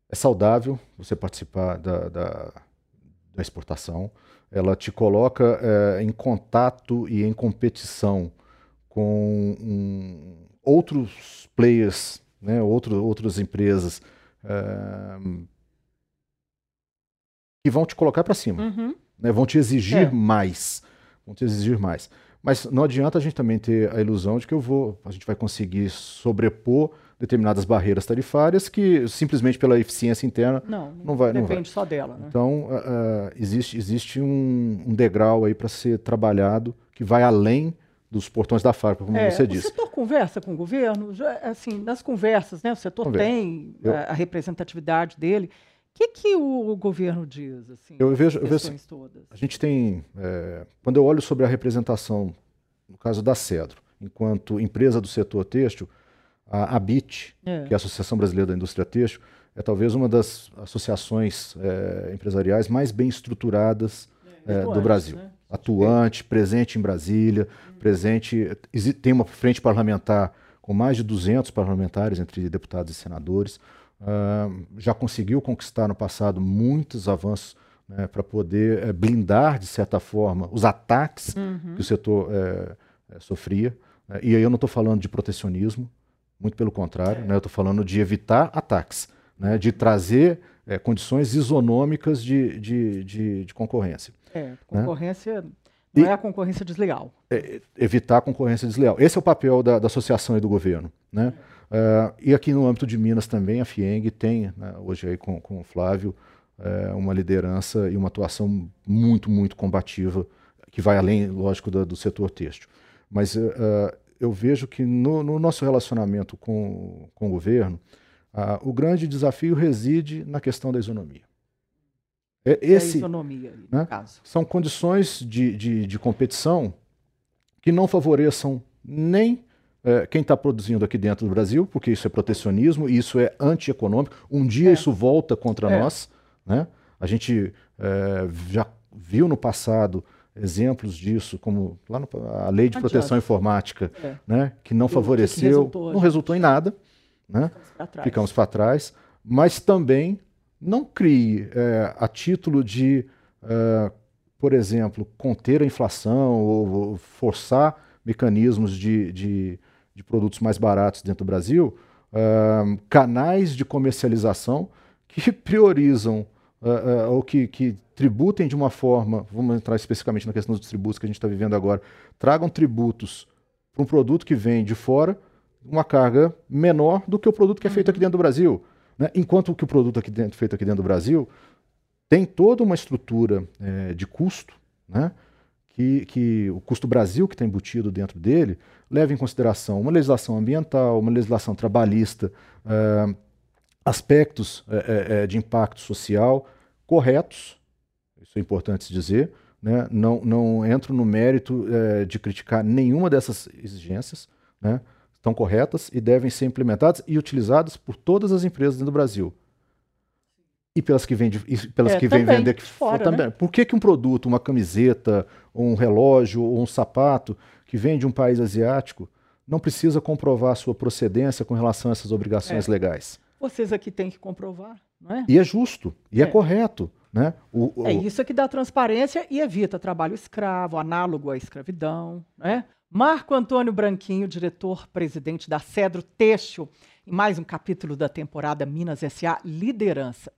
é saudável você participar da, da, da exportação. Ela te coloca é, em contato e em competição com um, outros players, né, outro, outras empresas que vão te colocar para cima, Uhum. né, vão te exigir É. mais, vão te exigir mais. Mas não adianta a gente também ter a ilusão de que eu vou, a gente vai conseguir sobrepor determinadas barreiras tarifárias que simplesmente pela eficiência interna não, não vai. Depende não vai. só dela. Né? Então, uh, existe, existe um, um degrau aí para ser trabalhado que vai além dos portões da fábrica, como é, você disse. O setor conversa com o governo, já, assim, nas conversas, né, o setor Conversa. tem eu, a, a, representatividade dele. O que, que o, o governo diz? Assim, eu vejo, eu vejo todas? A gente tem, é, quando eu olho sobre a representação, no caso da Cedro, enquanto empresa do setor têxtil, a ABIT, é. que é a Associação Brasileira da Indústria Têxtil, é talvez uma das associações é, empresariais mais bem estruturadas é, do Brasil. Né? Atuante, presente em Brasília, presente. Tem uma frente parlamentar com mais de 200 parlamentares, entre deputados e senadores. Uh, já conseguiu conquistar no passado muitos avanços né, para poder é, blindar, de certa forma, os ataques uhum. que o setor é, é, sofria. Né. E aí eu não estou falando de protecionismo, muito pelo contrário, né, eu estou falando de evitar ataques, né, de trazer condições isonômicas de, de, de, de concorrência. É, né? concorrência não e, é a concorrência desleal. É, evitar a concorrência desleal. Esse é o papel da, da associação e do governo. Né? Uh, e aqui no âmbito de Minas também, a FIENG tem, né, hoje aí com, com o Flávio, uh, uma liderança e uma atuação muito, muito combativa, que vai além, lógico, do, do setor têxtil. Mas uh, eu vejo que no, no, nosso relacionamento com, com o governo, o grande desafio reside na questão da isonomia. É, esse, isonomia, né, São condições de, de, de, competição que não favoreçam nem é, quem está produzindo aqui dentro do Brasil, porque isso é protecionismo, isso é antieconômico. Um dia é. isso volta contra é. nós. Né? A gente é, já viu no passado exemplos disso, como lá no, a lei de proteção informática, é. né, que não favoreceu, que resultou, não resultou em nada. Né? Ficamos para trás. Mas também não crie é, a título de, é, por exemplo, conter a inflação ou, forçar mecanismos de, de, de, produtos mais baratos dentro do Brasil, é, canais de comercialização que priorizam é, é, ou que, que tributem de uma forma, vamos entrar especificamente na questão dos tributos que a gente está vivendo agora, tragam tributos para um produto que vem de fora, uma carga menor do que o produto que é feito aqui dentro do Brasil. Né? Enquanto que o produto aqui dentro, feito aqui dentro do Brasil tem toda uma estrutura é, de custo, né? que, que o custo Brasil que está embutido dentro dele leva em consideração uma legislação ambiental, uma legislação trabalhista, é, aspectos é, é, é de impacto social corretos, isso é importante dizer, né? não, não entro no mérito é, de criticar nenhuma dessas exigências, né? Estão corretas e devem ser implementadas e utilizadas por todas as empresas do Brasil. E pelas que vêm, pelas é, que vêm vender aqui fora. Também. Né? Por que, que um produto, uma camiseta, um relógio, ou um sapato que vem de um país asiático não precisa comprovar a sua procedência com relação a essas obrigações é. legais? Vocês aqui têm que comprovar, não é? E é justo, e é, é correto. Né? O, o... É isso que dá transparência e evita trabalho escravo, análogo à escravidão. Né? Marco Antônio Branquinho, diretor-presidente da Cedro Têxtil, em mais um capítulo da temporada Minas SA Liderança.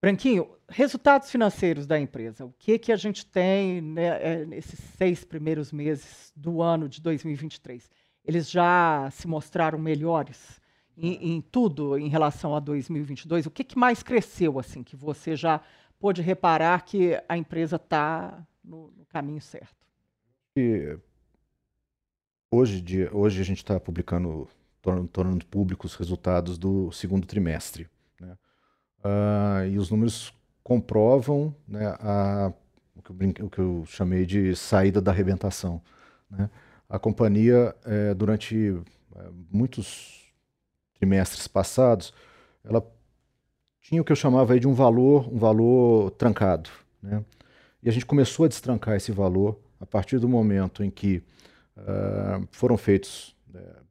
Branquinho, resultados financeiros da empresa. O que, que a gente tem né, é, nesses seis primeiros meses do ano de 2023? Eles já se mostraram melhores em, em tudo em relação a 2022? O que, que mais cresceu, assim, que você já pôde reparar que a empresa está no, no caminho certo? E Hoje, dia, hoje a gente está publicando, tornando, tornando públicos os resultados do segundo trimestre. Né? Uh, e os números comprovam né, a, o, que eu, o, que eu, chamei de saída da arrebentação. Né? A companhia, é, durante é, muitos trimestres passados, ela tinha o que eu chamava de um valor, um valor trancado. Né? E a gente começou a destrancar esse valor a partir do momento em que uh, foram feitos uh,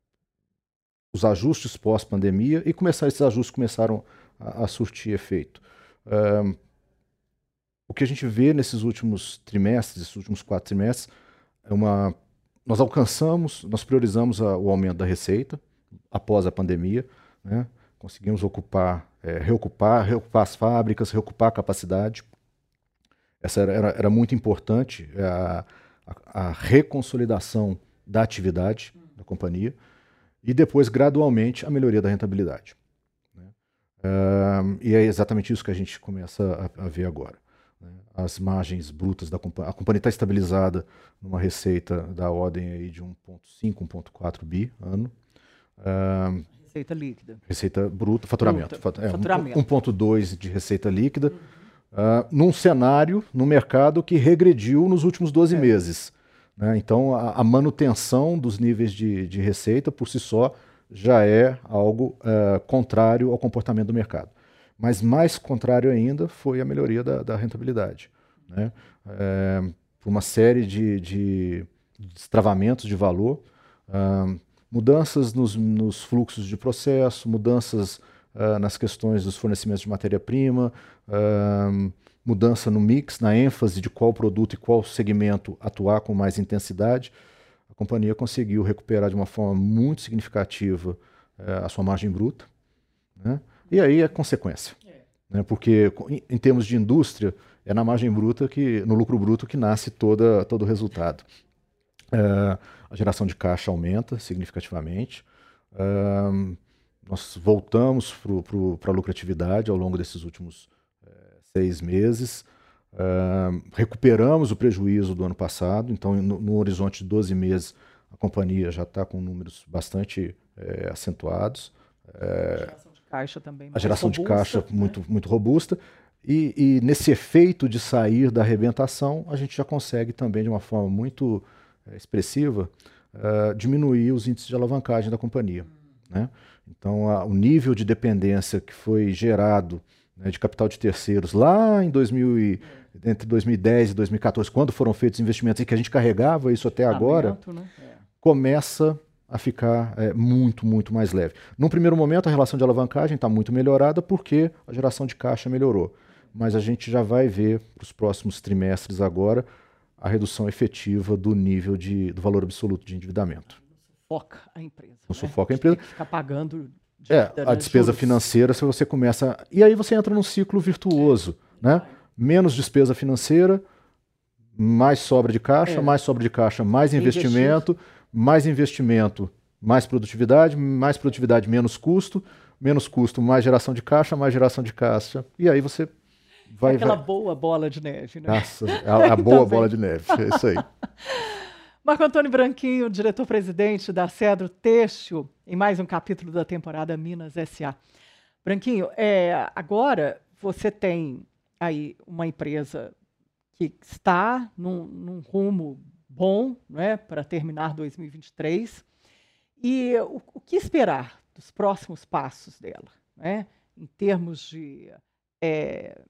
os ajustes pós-pandemia e começar, esses ajustes começaram a, a surtir efeito. Uh, o que a gente vê nesses últimos trimestres, esses últimos quatro trimestres, é uma. Nós alcançamos, nós priorizamos a, o aumento da receita após a pandemia, né? conseguimos ocupar, é, reocupar, reocupar as fábricas, reocupar a capacidade. Essa era, era, era muito importante. A, a, a reconsolidação da atividade da companhia e depois, gradualmente, a melhoria da rentabilidade. Uh, e é exatamente isso que a gente começa a, a ver agora. Né? As margens brutas da companhia. A companhia está estabilizada numa receita da ordem aí de 1,5, 1,4 bi ano. Uh, receita líquida. Receita bruta, faturamento. Bruta, é, faturamento. 1,2 de receita líquida. Uhum. Uh, num cenário, no mercado que regrediu nos últimos 12 é. meses. Né? Então, a, a, manutenção dos níveis de, de, receita por si só já é algo uh, contrário ao comportamento do mercado. Mas mais contrário ainda foi a melhoria da, da rentabilidade. Né? É, por uma série de, de destravamentos de valor, uh, mudanças nos, nos, fluxos de processo, mudanças uh, nas questões dos fornecimentos de matéria-prima, uh, mudança no mix, na ênfase de qual produto e qual segmento atuar com mais intensidade, a companhia conseguiu recuperar de uma forma muito significativa uh, a sua margem bruta. Né? E aí é consequência. É. Né? Porque, em termos de indústria, é na margem bruta, que, no lucro bruto, que nasce toda, todo o resultado. Uh, a geração de caixa aumenta significativamente. Uh, nós voltamos para a lucratividade ao longo desses últimos seis meses. Uh, recuperamos o prejuízo do ano passado, então, no, no horizonte de 12 meses, a companhia já está com números bastante é, acentuados. É, a geração de caixa também. A geração robusta, de caixa né? muito, muito robusta. E, e, nesse efeito de sair da arrebentação, a gente já consegue também, de uma forma muito é, expressiva, uh, diminuir os índices de alavancagem da companhia. Hum. Né? Então, a, o nível de dependência que foi gerado né, de capital de terceiros lá em 2000 e, entre 2010 e 2014, quando foram feitos investimentos e que a gente carregava isso até agora, né? é. começa a ficar é, muito, muito mais leve. Num primeiro momento, a relação de alavancagem está muito melhorada porque a geração de caixa melhorou. Mas a gente já vai ver para os próximos trimestres agora a redução efetiva do nível de, do valor absoluto de endividamento. Sufoca a empresa. Não né? sufoca a empresa. Ficar pagando é, a despesa financeira, se você começa. E aí você entra num ciclo virtuoso, né? Menos despesa financeira, mais sobra de caixa, é. mais sobra de caixa, mais investimento, Investir. mais investimento, mais produtividade, mais produtividade, menos custo, menos custo, mais geração de caixa, mais geração de caixa. E aí você vai. Aquela vai... boa bola de neve, né? Nossa, a, a boa bola de neve, é isso aí. Marco Antônio Branquinho, diretor-presidente da Cedro Têxtil, em mais um capítulo da temporada Minas SA. Branquinho, é, agora você tem aí uma empresa que está num, num rumo bom né, para terminar 2023. E o, o, que esperar dos próximos passos dela, né, em termos de é,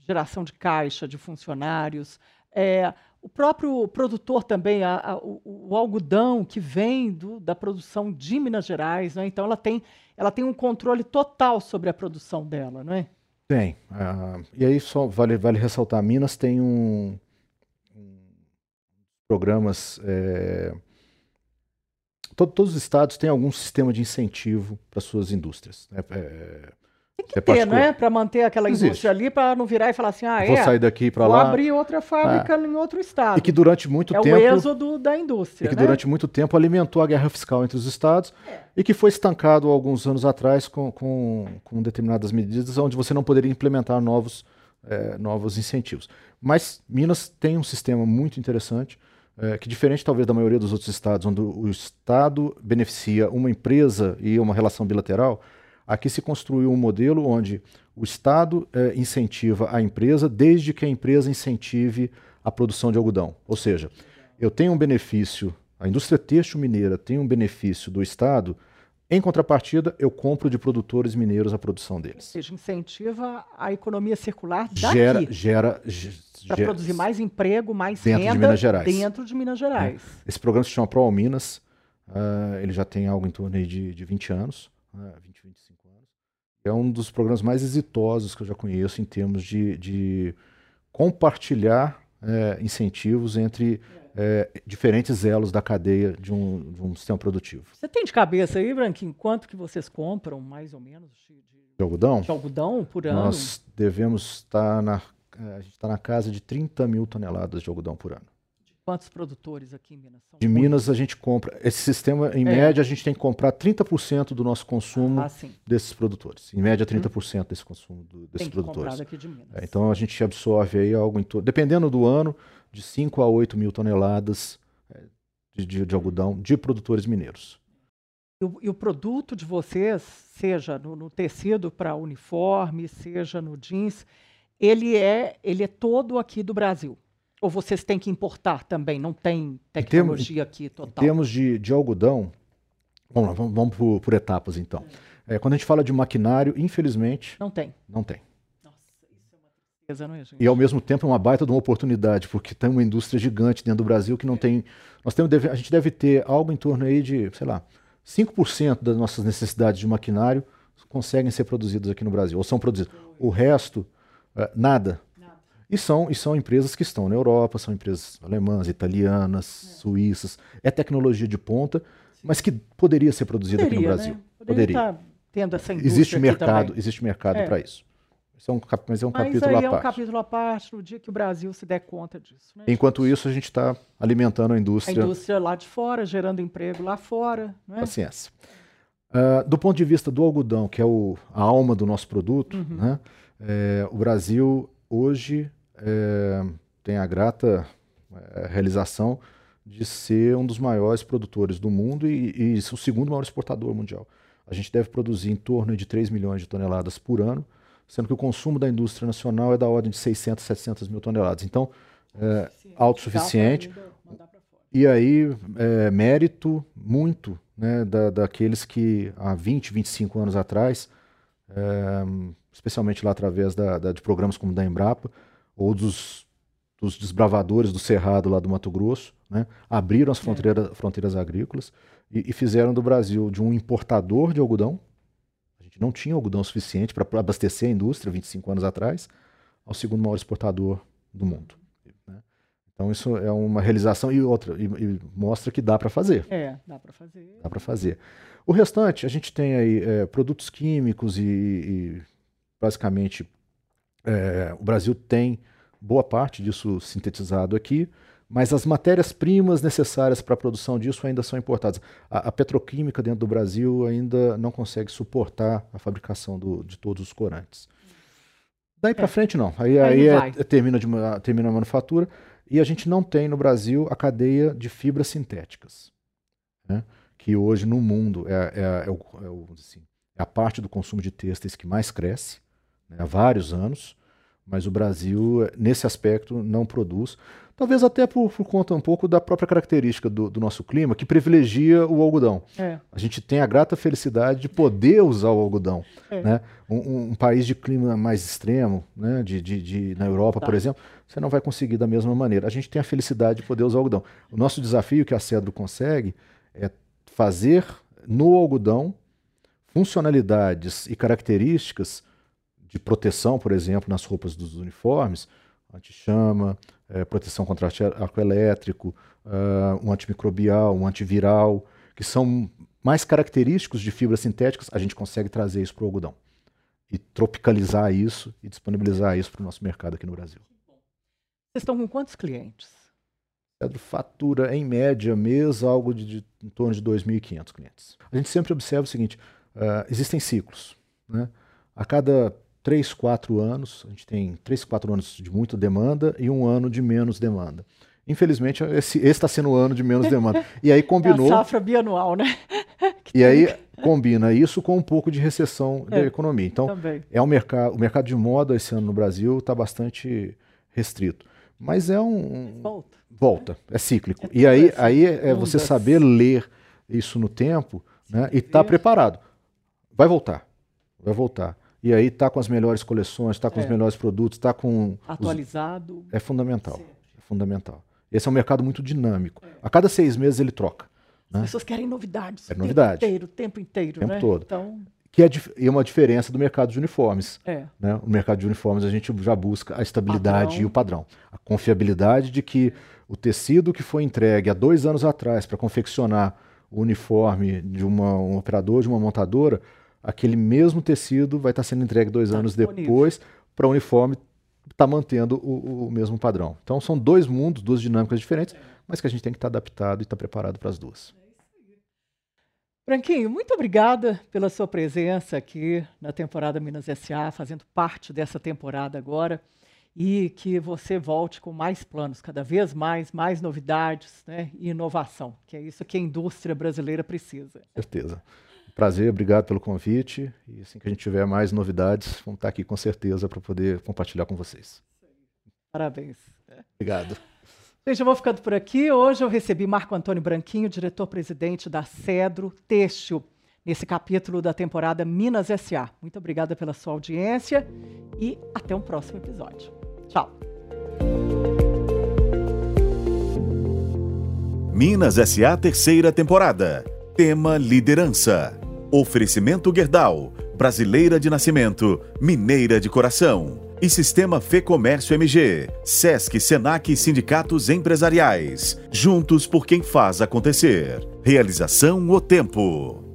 geração de caixa, de funcionários, é, o próprio produtor também, a, a, o, o, algodão que vem do, da produção de Minas Gerais, né? então ela tem, ela tem um controle total sobre a produção dela, não é? Tem. Uh, e aí só vale, vale ressaltar, Minas tem um, um programas. É, todo, todos os estados têm algum sistema de incentivo para suas indústrias. Né? É, tem que é ter, né? Para manter aquela Existe. indústria ali, para não virar e falar assim, ah, Vou é, sair daqui para lá. Vou abrir outra fábrica é. em outro estado. E que durante muito é tempo... É o êxodo da indústria, E que né? durante muito tempo alimentou a guerra fiscal entre os estados é. e que foi estancado alguns anos atrás com, com, com, determinadas medidas onde você não poderia implementar novos, é, novos incentivos. Mas Minas tem um sistema muito interessante, é, que diferente talvez da maioria dos outros estados, onde o estado beneficia uma empresa e uma relação bilateral, Aqui se construiu um modelo onde o Estado é, incentiva a empresa desde que a empresa incentive a produção de algodão. Ou seja, eu tenho um benefício, a indústria têxtil mineira tem um benefício do Estado, em contrapartida, eu compro de produtores mineiros a produção deles. Ou seja, incentiva a economia circular daqui. Gera, gera, para produzir mais emprego, mais dentro renda de Minas Gerais. dentro de Minas Gerais. É. Esse programa se chama Pro Minas, uh, ele já tem algo em torno de, de 20 anos, uh, 20, 25 é um dos programas mais exitosos que eu já conheço em termos de, de compartilhar é, incentivos entre é, diferentes elos da cadeia de um, de um, sistema produtivo. Você tem de cabeça aí, Branquinho, quanto que vocês compram, mais ou menos, de, de algodão? De algodão por ano? Nós devemos estar na, é, a gente está na casa de 30 mil toneladas de algodão por ano. Quantos produtores aqui em Minas? São de muitos. Minas a gente compra. Esse sistema, em é. média, a gente tem que comprar 30% do nosso consumo ah, desses produtores. Em média, 30% hum. desse consumo do, desses tem que produtores. Aqui de Minas. É, então a gente absorve aí algo em torno, dependendo do ano, de 5 a 8 mil toneladas é, de, de, de algodão de produtores mineiros. E o, e o, produto de vocês, seja no, no tecido para uniforme, seja no jeans, ele é, ele é todo aqui do Brasil. Ou vocês têm que importar também? Não tem tecnologia termos, aqui total? Em termos de, de algodão, vamos lá, vamos, vamos por, por, etapas então. É, quando a gente fala de maquinário, infelizmente. Não tem. Não tem. Nossa, isso é uma tristeza, não é, gente? E ao mesmo tempo é uma baita de uma oportunidade, porque tem uma indústria gigante dentro do Brasil que não tem. Nós temos, a gente deve ter algo em torno aí de, sei lá, 5% das nossas necessidades de maquinário conseguem ser produzidas aqui no Brasil, ou são produzidas. O resto, uh, nada. E são, e são empresas que estão na Europa, são empresas alemãs, italianas, é. suíças. É tecnologia de ponta, mas que poderia ser produzida poderia, aqui no Brasil. Né? Poderia. poderia. Tá tendo essa indústria existe mercado, existe mercado é. para isso. isso é um, mas é um mas capítulo à parte. é um capítulo à parte no dia que o Brasil se der conta disso. Né, Enquanto gente? isso, a gente está alimentando a indústria. A indústria lá de fora, gerando emprego lá fora. Né? Paciência. Uh, do ponto de vista do algodão, que é o, a alma do nosso produto, uhum. né, é, o Brasil hoje é, tem a grata é, realização de ser um dos maiores produtores do mundo e, e, o segundo maior exportador mundial. A gente deve produzir em torno de 3 milhões de toneladas por ano, sendo que o consumo da indústria nacional é da ordem de 600, 700 mil toneladas. Então, é autossuficiente. E aí, é, mérito muito né, da, daqueles que há 20, 25 anos atrás, é, especialmente lá através da, da, de programas como da Embrapa, ou dos, dos desbravadores do Cerrado lá do Mato Grosso, né? abriram as fronteiras, é. fronteiras agrícolas e, e, fizeram do Brasil de um importador de algodão, a gente não tinha algodão suficiente para abastecer a indústria 25 anos atrás, ao segundo maior exportador do mundo. Né? Então isso é uma realização e outra, e, e mostra que dá para fazer. É, dá para fazer. Dá para fazer. O restante, a gente tem aí é, produtos químicos e, e basicamente é, o Brasil tem boa parte disso sintetizado aqui, mas as matérias-primas necessárias para a produção disso ainda são importadas. A, a, petroquímica dentro do Brasil ainda não consegue suportar a fabricação do, de todos os corantes. Daí para é. frente, não. Aí, aí, aí é, termina, de, termina a manufatura e a gente não tem no Brasil a cadeia de fibras sintéticas, né? que hoje no mundo é, é, é, o, é o, assim, é a parte do consumo de têxteis que mais cresce né, há vários anos, mas o Brasil, nesse aspecto, não produz. Talvez até por, por conta um pouco da própria característica do, do nosso clima, que privilegia o algodão. É. A gente tem a grata felicidade de poder usar o algodão. É. Né? Um, um, país de clima mais extremo, né? de, de, de na Europa, tá. por exemplo, você não vai conseguir da mesma maneira. A gente tem a felicidade de poder usar o algodão. O nosso desafio que a Cedro consegue é fazer no algodão funcionalidades e características de proteção, por exemplo, nas roupas dos uniformes, anti-chama, é, proteção contra arco elétrico, uh, um antimicrobial, um antiviral, que são mais característicos de fibras sintéticas, a gente consegue trazer isso para o algodão. E tropicalizar isso e disponibilizar isso para o nosso mercado aqui no Brasil. Vocês estão com quantos clientes? Pedro fatura, em média, mês, algo de, de em torno de 2.500 clientes. A gente sempre observa o seguinte, uh, existem ciclos. Né? A cada três, quatro anos, a gente tem três, quatro anos de muita demanda e um ano de menos demanda. Infelizmente, esse está sendo o ano de menos demanda. E aí combinou. É a safra bianual, né? e aí combina isso com um pouco de recessão é, da economia. Então, também. é um mercado, o mercado de moda esse ano no Brasil está bastante restrito. Mas é um. Volta. Volta, é cíclico. É e aí, aí é você saber ler isso no tempo né, e estar tá preparado. Vai voltar. Vai voltar. E aí tá com as melhores coleções, está com é. os melhores produtos, está com atualizado. Os... É fundamental, é fundamental. Esse é um mercado muito dinâmico. É. A cada seis meses ele troca. Né? As pessoas querem novidades. É novidade. O tempo inteiro, o tempo inteiro, o tempo né? todo. Então que é, é uma diferença do mercado de uniformes. É. Né? O mercado de uniformes a gente já busca a estabilidade padrão. e o padrão. A confiabilidade de que o tecido que foi entregue há dois anos atrás para confeccionar o uniforme de uma, um operador, de uma montadora, aquele mesmo tecido vai estar sendo entregue dois tá anos depois para o uniforme estar tá mantendo o, o, mesmo padrão. Então são dois mundos, duas dinâmicas diferentes, mas que a gente tem que estar adaptado e estar preparado para as duas. Branquinho, muito obrigada pela sua presença aqui na temporada Minas SA, fazendo parte dessa temporada agora. E que você volte com mais planos, cada vez mais, mais novidades né, e inovação, que é isso que a indústria brasileira precisa. Certeza. Prazer, obrigado pelo convite. E assim que a gente tiver mais novidades, vamos estar aqui com certeza para poder compartilhar com vocês. Parabéns. Obrigado. Gente, eu vou ficando por aqui. Hoje eu recebi Marco Antônio Branquinho, diretor-presidente da Cedro Têxtil, nesse capítulo da temporada Minas SA. Muito obrigada pela sua audiência e até um próximo episódio. Tchau. Minas SA terceira temporada. Tema liderança. Oferecimento Gerdau. Brasileira de nascimento, mineira de coração e Sistema Fê Comércio MG, Sesc, Senac e sindicatos empresariais. Juntos por quem faz acontecer. Realização O Tempo.